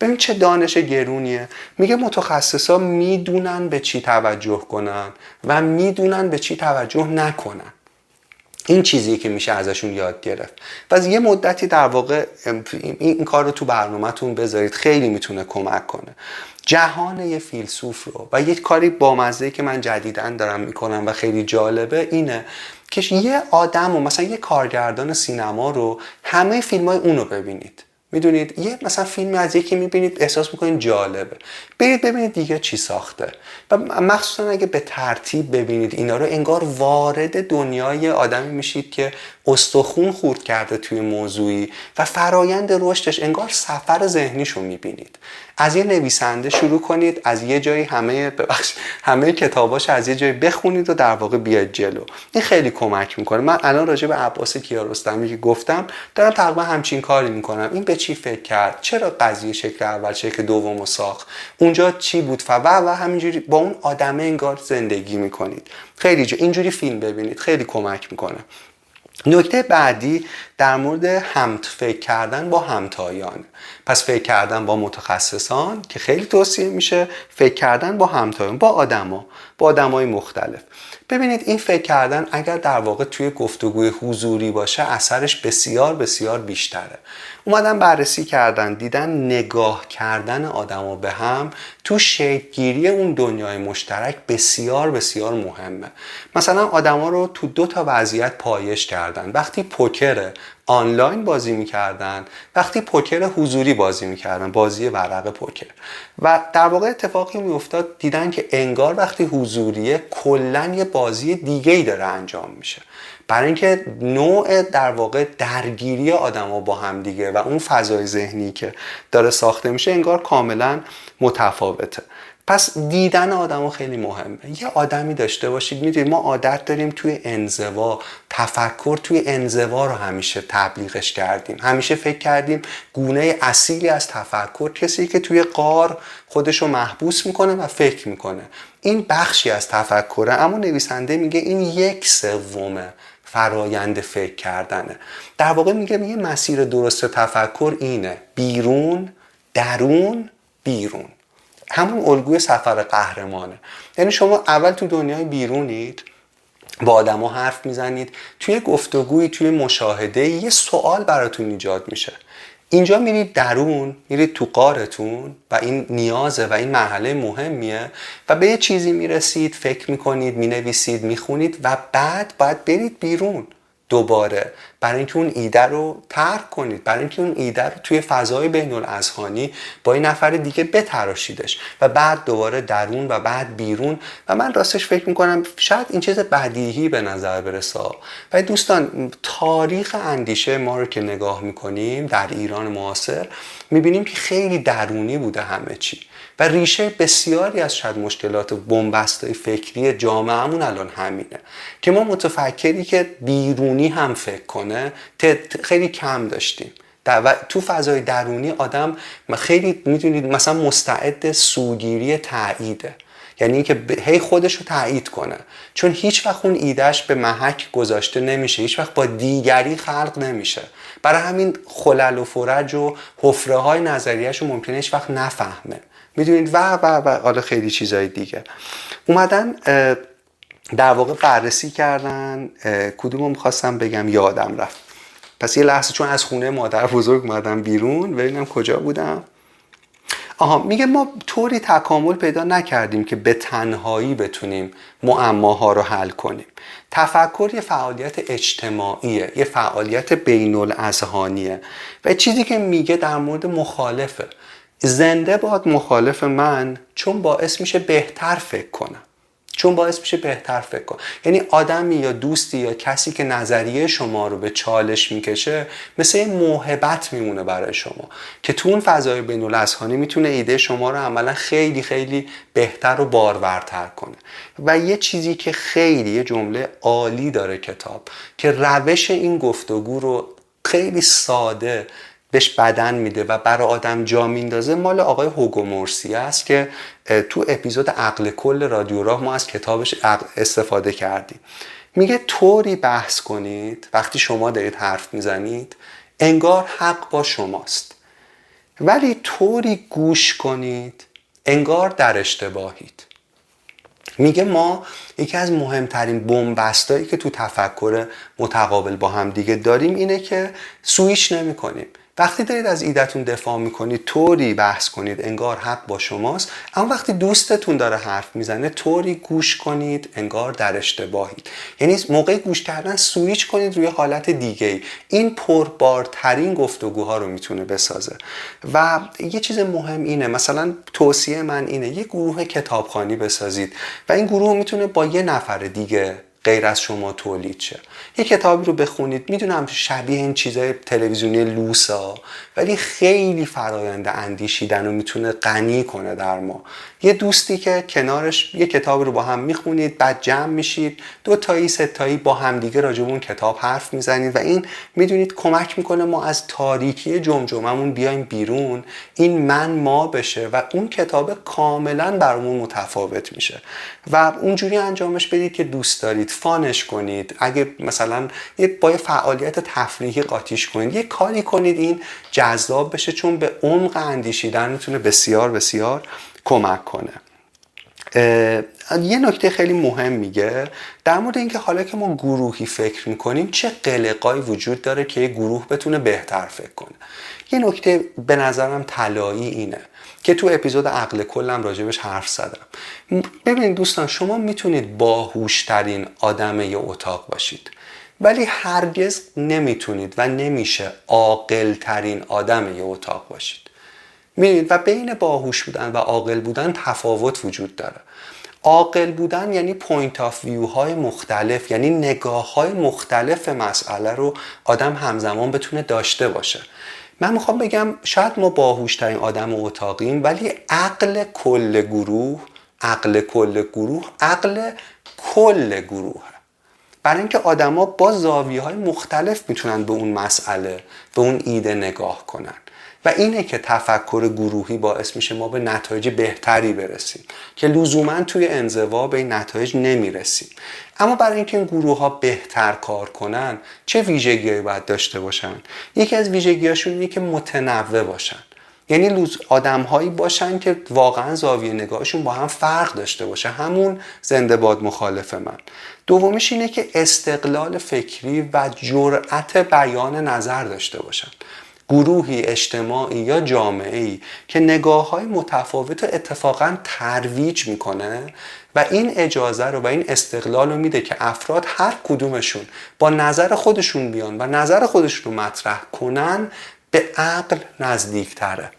ببین چه دانش گرونیه. میگه متخصصا می‌دونن به چی توجه کنن و می‌دونن به چی توجه نکنن. این چیزی که میشه ازشون یاد گرفت. و یه مدتی در واقع این کار رو تو برنامهتون بذارید خیلی می‌تونه کمک کنه. جهان یه فیلسوف رو و یک کاری بامزه که من جدیدن دارم می‌کنم و خیلی جالبه اینه که یه آدم و مثلا یه کارگردان سینما رو همه فیلم های اون رو ببینید. می‌دونید؟ یه مثلا فیلمی از یکی می‌بینید احساس می‌کنید جالبه. برید ببینید دیگه چی ساخته. و مخصوصا اگه به ترتیب ببینید اینا رو انگار وارد دنیای آدمی میشید که استخون خورد کرده توی موضوعی و فرایند رشدش انگار سفر ذهنیشو می‌بینید. از یه نویسنده شروع کنید از یه جایی همه ببخش همه کتاباش از یه جایی بخونید و در واقع بیاید جلو. این خیلی کمک می‌کنه. من الان راجع به عباس کیارستمی که گفتم دارم تقریبا همچین کاری می‌کنم. این به چی فکر کرد؟ چرا قضیه شکل اول شکل دوم و ساخت؟ اونجا چی بود؟ و و همینجوری با اون آدمه انگار زندگی می‌کنید. خیلی جا اینجوری فیلم ببینید. خیلی کمک می‌کنه. نکته بعدی در مورد همت فکر کردن با همتایان. پس فکر کردن با متخصصان که خیلی توصیه میشه فکر کردن با همتایان با آدما با آدمای مختلف. ببینید این فکر کردن اگر در واقع توی گفتگوی حضوری باشه اثرش بسیار بسیار بیشتره. اومدن بررسی کردن دیدن نگاه کردن آدما به هم تو شکلگیری اون دنیای مشترک بسیار بسیار مهمه. مثلا آدما رو تو دو تا وضعیت پایش کردن. وقتی پوکر آنلاین بازی می‌کردن. وقتی پوکر حضوری بازی می‌کردن بازی ورق پوکر. و در واقع اتفاقی میافتاد دیدن که انگار وقتی حضوریه کلا یه بازی دیگه ای داره انجام میشه. برای اینکه نوع در واقع درگیری آدما با هم دیگه و اون فضای ذهنی که داره ساخته میشه انگار کاملا متفاوته. پس دیدن آدم خیلی مهمه. یه آدمی داشته باشید می‌دونید ما عادت داریم توی انزوا تفکر توی انزوا رو همیشه تبلیغش کردیم. همیشه فکر کردیم گونه اصیلی از تفکر کسی که توی قار خودش رو محبوس می‌کنه و فکر می‌کنه. این بخشی از تفکره اما نویسنده میگه این یک سومه فرایند فکر کردنه. در واقع میگه میگه مسیر درست تفکر اینه بیرون درون بیرون. همون الگوی سفر قهرمانه. یعنی شما اول تو دنیای بیرونید با آدما حرف می‌زنید توی گفتگویی توی مشاهده یه سوال براتون ایجاد میشه. اینجا میرید درون میرید تو قارتون و این نیازه و این مرحله مهمیه و به یه چیزی می‌رسید فکر می‌کنید می‌نویسید می‌خونید و بعد باید برید بیرون دوباره. برای اینکه اون ایده رو ترک کنید برای اینکه اون ایده رو توی فضای بین الاذهانی با این نفر دیگه بتراشیدش و بعد دوباره درون و بعد بیرون. و من راستش فکر می‌کنم شاید این چیز بدیهی به نظر برسه. و دوستان تاریخ اندیشه ما رو که نگاه می‌کنیم در ایران معاصر می‌بینیم که خیلی درونی بوده همه چی. و ریشه بسیاری از شاید مشکلات بنبستای فکری جامعهمون الان همینه. که ما متفکری که بیرونی هم فکر کنه خیلی کم داشتیم. و تو فضای درونی آدم خیلی می‌دونید مثلا مستعد سوگیری تعییده یعنی اینکه هی خودش رو تایید کنه. چون هیچ وقت اون ایدهش به محک گذاشته نمیشه. هیچ وقت با دیگری خلق نمیشه. برای همین خلل و فرج و حفره های نظریهش رو ممکنه هیچ وقت نفهمه. می‌دونید؟ و و و حالا خیلی چیزای دیگه. اومدن در واقع بررسی کردن کدومو می‌خواستم بگم یادم رفت. پس یه لحظه چون از خونه مادر بزرگ اومدم بیرون ببینم کجا بودم. آها میگه ما طوری تکامل پیدا نکردیم که به تنهایی بتونیم معماها رو حل کنیم. تفکر یه فعالیت اجتماعیه یه فعالیت بین الاذهانیه و چیزی که میگه در مورد مخالفه. زنده باد مخالف من چون باعث میشه بهتر فکر کنم. چون باعث میشه بهتر فکر کن یعنی آدمی یا دوستی یا کسی که نظریه شما رو به چالش می‌کشه مثل یه موهبت میمونه برای شما که تو اون فضای بین الاذهانی می‌تونه ایده شما رو عملا خیلی خیلی بهتر و بارورتر کنه. و یه چیزی که خیلی یه جمله عالی داره کتاب که روش این گفتگو رو خیلی ساده بهش بدن میده و برای آدم جا میندازه مال آقای هوگو مورسی است که تو اپیزود عقل کل رادیو راه ما از کتابش استفاده کردیم. میگه طوری بحث کنید وقتی شما دارید حرف می‌زنید انگار حق با شماست. ولی طوری گوش کنید انگار در اشتباهید. میگه ما یکی از مهمترین بنبستایی که تو تفکر متقابل با هم دیگه داریم اینه که سویش نمی کنیم وقتی دارید از ایدتون دفاع می‌کنید طوری بحث کنید انگار حق با شماست. اما وقتی دوستتون داره حرف می‌زنه طوری گوش کنید انگار در اشتباهید. یعنی موقع گوش کردن سویچ کنید روی حالت دیگه ای این پربارترین گفتگوها رو می‌تونه بسازه. و یه چیز مهم اینه مثلا توصیه من اینه یه گروه کتابخانی بسازید. و این گروه می‌تونه با یه نفر دیگه غیر از شما تولید شه. یه کتابی رو بخونید. می‌دونم شبیه این چیزای تلویزیونی لوسا ولی خیلی فرایند اندیشیدن و می‌تونه غنی کنه در ما. یه دوستی که کنارش یه کتاب رو با هم می‌خونید بعد جمع میشید. دو تایی سه تایی با همدیگه راجب اون کتاب حرف می‌زنید و این می‌دونید کمک می‌کنه ما از تاریکی جمجممون بیایم بیرون. این من ما بشه و اون کتاب کاملا برامون متفاوت میشه. و اونجوری انجامش بدید که دوست دارید فانش کنید. اگه مثلا یه با فعالیت تفریحی قاطیش کنید یه کاری کنید این جذاب بشه چون به عمق اندیشیدن می‌تونه بسیار بسیار کمک کنه. یه نکته خیلی مهم میگه در مورد اینکه حالا که ما گروهی فکر می‌کنیم چه قلقایی وجود داره که یه گروه بتونه بهتر فکر کنه؟ یه نکته به نظرم طلایی اینه که تو اپیزود عقل کلم راجع بهش حرف زدم. ببینید دوستان شما می‌تونید باهوشترین آدم یه اتاق باشید ولی هرگز نمی‌تونید و نمیشه عاقل ترین آدم یه اتاق باشید. می‌دونید؟ و بین باهوش بودن و عاقل بودن تفاوت وجود داره. عاقل بودن یعنی point of view های مختلف یعنی نگاه های مختلف مسئله رو آدم همزمان بتونه داشته باشه. من می‌خوام بگم شاید ما باهوشترین آدم اتاقیم ولی عقل کل گروه عقل کل گروه عقل کل گروه. برای اینکه آدما با زاویه های مختلف می‌تونن به اون مسئله به اون ایده نگاه کنن. و اینه که تفکر گروهی باعث میشه ما به نتایج بهتری برسیم که لزوما توی انزوا به این نتایج نمی‌رسیم. اما برای اینکه این گروه ها بهتر کار کنن چه ویژگیهایی باید داشته باشن؟ یکی از ویژگیهاشون اینه که متنوع باشن. یعنی آدم هایی باشن که واقعا زاویه نگاهشون با هم فرق داشته باشه. همون زنده باد مخالف من. دومیش اینه که استقلال فکری و جرأت بیان نظر داشته باشن. گروهی اجتماعی یا جامعه ای که نگاه های متفاوت و اتفاقا ترویج می‌کنه و این اجازه رو و این استقلال رو میده که افراد هر کدومشون با نظر خودشون بیان و نظر خودشون رو مطرح کنن به عقل نزدیکتره.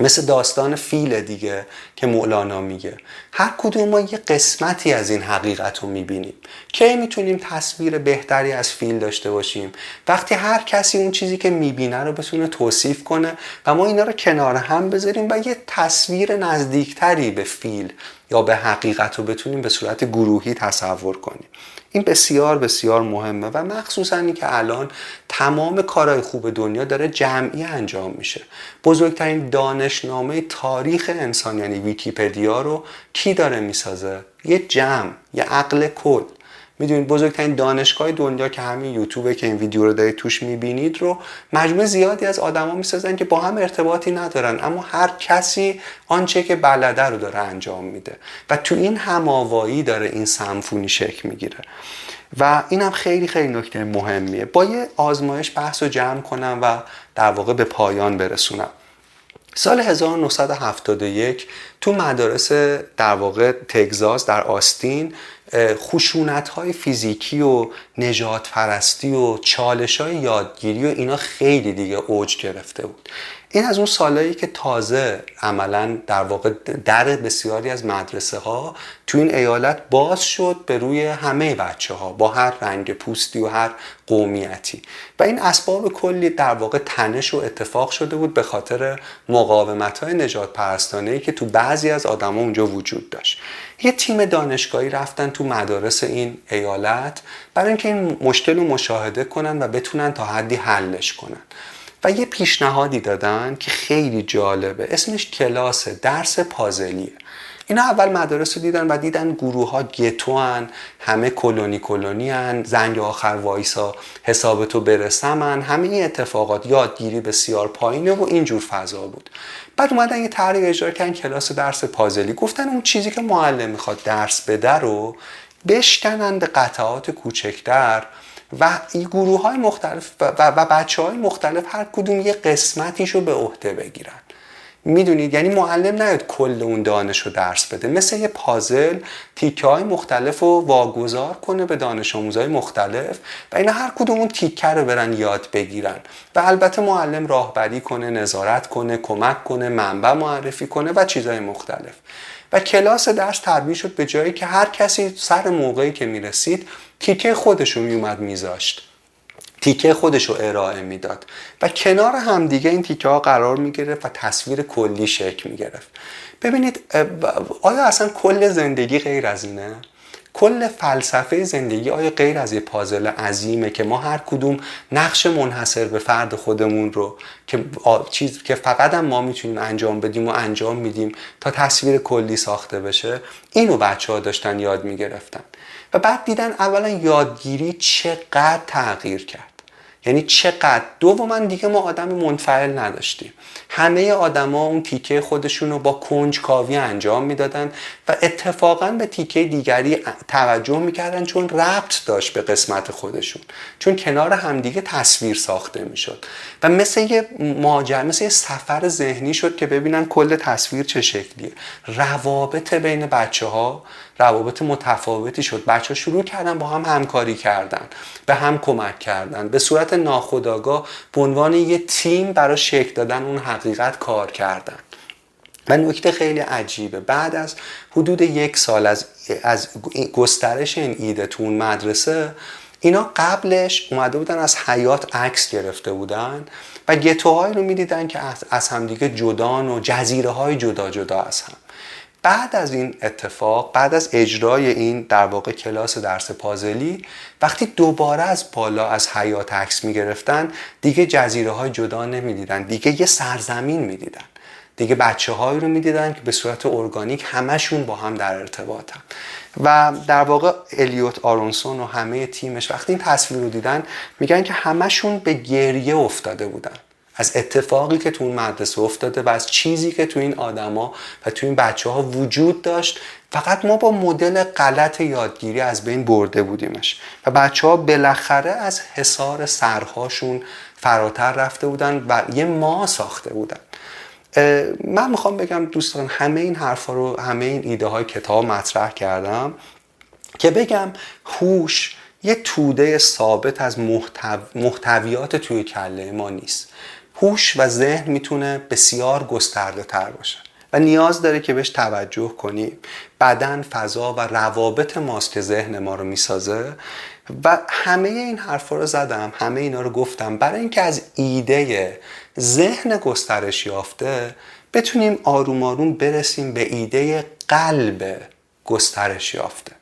مثل داستان فیل دیگه که مولانا میگه. هر کدوم ما یه قسمتی از این حقیقت رو می‌بینیم. کی می‌تونیم تصویر بهتری از فیل داشته باشیم؟ وقتی هر کسی اون چیزی که می‌بینه رو بتونه توصیف کنه و ما اینا رو کنار هم بذاریم و یه تصویر نزدیکتری به فیل یا به حقیقت رو بتونیم به صورت گروهی تصور کنیم. این بسیار بسیار مهمه و مخصوصا این که الان تمام کارهای خوب دنیا داره جمعی انجام میشه. بزرگترین دانشنامه تاریخ انسان یعنی ویکیپدیا رو کی داره می‌سازه؟ یه جمع یه عقل کل. می‌دونید بزرگترین دانشگاه دنیا که همین یوتیوبه که این ویدیو رو دارید توش می‌بینید رو مجموعه زیادی از آدما می‌سازن که با هم ارتباطی ندارن. اما هر کسی آنچه که بلده رو داره انجام میده. و تو این هماوایی داره این سمفونی شکل می‌گیره. و اینم خیلی خیلی نکته مهمیه. با یه آزمایش بحث رو جمع کنم و در واقع به پایان برسونم. سال 1971 تو مدارس در واقع تگزاس در آستین خشونت های فیزیکی و نجات پرستی و چالش های یادگیری و اینا خیلی دیگه اوج گرفته بود. این از اون سالایی که تازه عملا در واقع در بسیاری از مدرسه ها تو این ایالت باز شد به روی همه بچه ها با هر رنگ پوستی و هر قومیتی. و این اسباب کلی در واقع تنش و اتفاق شده بود به خاطر مقاومت های نجات پرستانه که تو بعضی از آدما اونجا وجود داشت. یه تیم دانشگاهی رفتن تو مدارس این ایالت برای اینکه این مشکل رو مشاهده کنن و بتونن تا حدی حلش کنن. و یه پیشنهادی دادن که خیلی جالبه. اسمش کلاس درس پازلیه. اینا اول مدارس رو دیدن و دیدن گروه ها گتو هن همه کلونی کلونی هن زنگ آخر وایسا حسابتو برسمن همه این اتفاقات یادگیری بسیار پایینه و اینجور فضا بود. بعد اومدن یه طرحی اجرا کردن کلاس درس پازلی. گفتن اون چیزی که معلم می‌خواد درس بده رو بشکنن به قطعات کوچکتر و گروه های مختلف و, و بچه های مختلف هر کدوم یه قسمتیش رو به عهده بگیرن. می‌دونید؟ یعنی معلم نیاد کل اون دانش رو درس بده. مثل یه پازل تیکه های مختلف رو واگذار کنه به دانش آموزهای مختلف و اینا هر کدوم اون تیکه رو برن یاد بگیرن. و البته معلم راهبری کنه نظارت کنه کمک کنه منبع معرفی کنه و چیزهای مختلف. کلاس درس تبدیل شد به جایی که هر کسی سر موقعی که می‌رسید تیکه خودش رو میومد میذاشت. تیکه خودش رو ارائه می‌داد. و کنار همدیگه این تیکه ها قرار می گرفت و تصویر کلی شکل می گرفت ببینید آیا اصلا کل زندگی غیر از اینه؟ کل فلسفه زندگی آیا غیر از یه پازل عظیمه که ما هر کدوم نقش منحصر به فرد خودمون رو که چیز که فقط هم ما می‌تونیم انجام بدیم و انجام میدیم تا تصویر کلی ساخته بشه اینو بچه ها داشتن یاد می‌گرفتن. و بعد دیدن اولا یادگیری چقدر تغییر کرد. یعنی چقدر؟ من دیگه ما آدم منفعل نداشتیم. همه آدما اون تیکه خودشون رو با کنج کاوی انجام می‌دادن و اتفاقا به تیکه دیگری توجه می‌کردن چون ربط داشت به قسمت خودشون. چون کنار همدیگه تصویر ساخته می‌شد. و مثل یه ماجر مثل یه سفر ذهنی شد که ببینن کل تصویر چه شکلیه. روابط بین بچه ها روابط متفاوتی شد. بچه ها شروع کردن با هم همکاری کردن به هم کمک کردن. به صورت ناخودآگاه به عنوان یه تیم برای شکل دادن اون حقیقت کار کردن. و نکته خیلی عجیبه. بعد از حدود یک سال از, از گسترش این ایده تو اون مدرسه اینا قبلش اومده بودن از حیات عکس گرفته بودن و گتوهایی رو می‌دیدن که از همدیگه جدان و جزیره های جدا جدا از هم. بعد از این اتفاق بعد از اجرای این در واقع کلاس درس پازلی وقتی دوباره از بالا از حیات عکس می گرفتن دیگه جزیره های جدا نمی‌دیدن دیگه یه سرزمین می‌دیدن. دیگه بچه هایی رو می‌دیدن که به صورت ارگانیک همشون با هم در ارتباطن. و در واقع الیوت آرونسون و همه تیمش وقتی این تصویر رو دیدن میگن که همشون به گریه افتاده بودن. از اتفاقی که تو اون مدرسه افتاده و از چیزی که تو این آدما و تو این بچه ها وجود داشت فقط ما با مدل غلط یادگیری از بین برده بودیمش. و بچه ها بالاخره از حصار سرهاشون فراتر رفته بودن و یه ما ساخته بودن. من می‌خوام بگم دوستان همه این حرفا رو همه این ایده های کتاب مطرح کردم که بگم هوش یه توده ثابت از محتویات توی کله ما نیست. هوش و ذهن می‌تونه بسیار گسترده تر باشه و نیاز داره که بهش توجه کنیم. بدن فضا و روابط ماست که ذهن ما رو می‌سازه. و همه این حرفا رو زدم همه اینا رو گفتم. برای اینکه از ایده ذهن گسترش یافته بتونیم آروم آروم برسیم به ایده قلب گسترش یافته.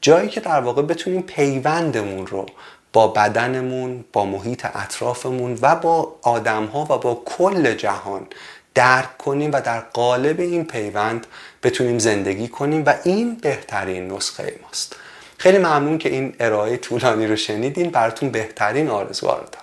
جایی که در واقع بتونیم پیوندمون رو با بدنمون با محیط اطرافمون و با آدمها و با کل جهان درک کنیم و در قالب این پیوند بتونیم زندگی کنیم و این بهترین نسخه ماست. خیلی ممنون که این ارائه طولانی رو شنیدین. براتون بهترین آرزوها رو دارم.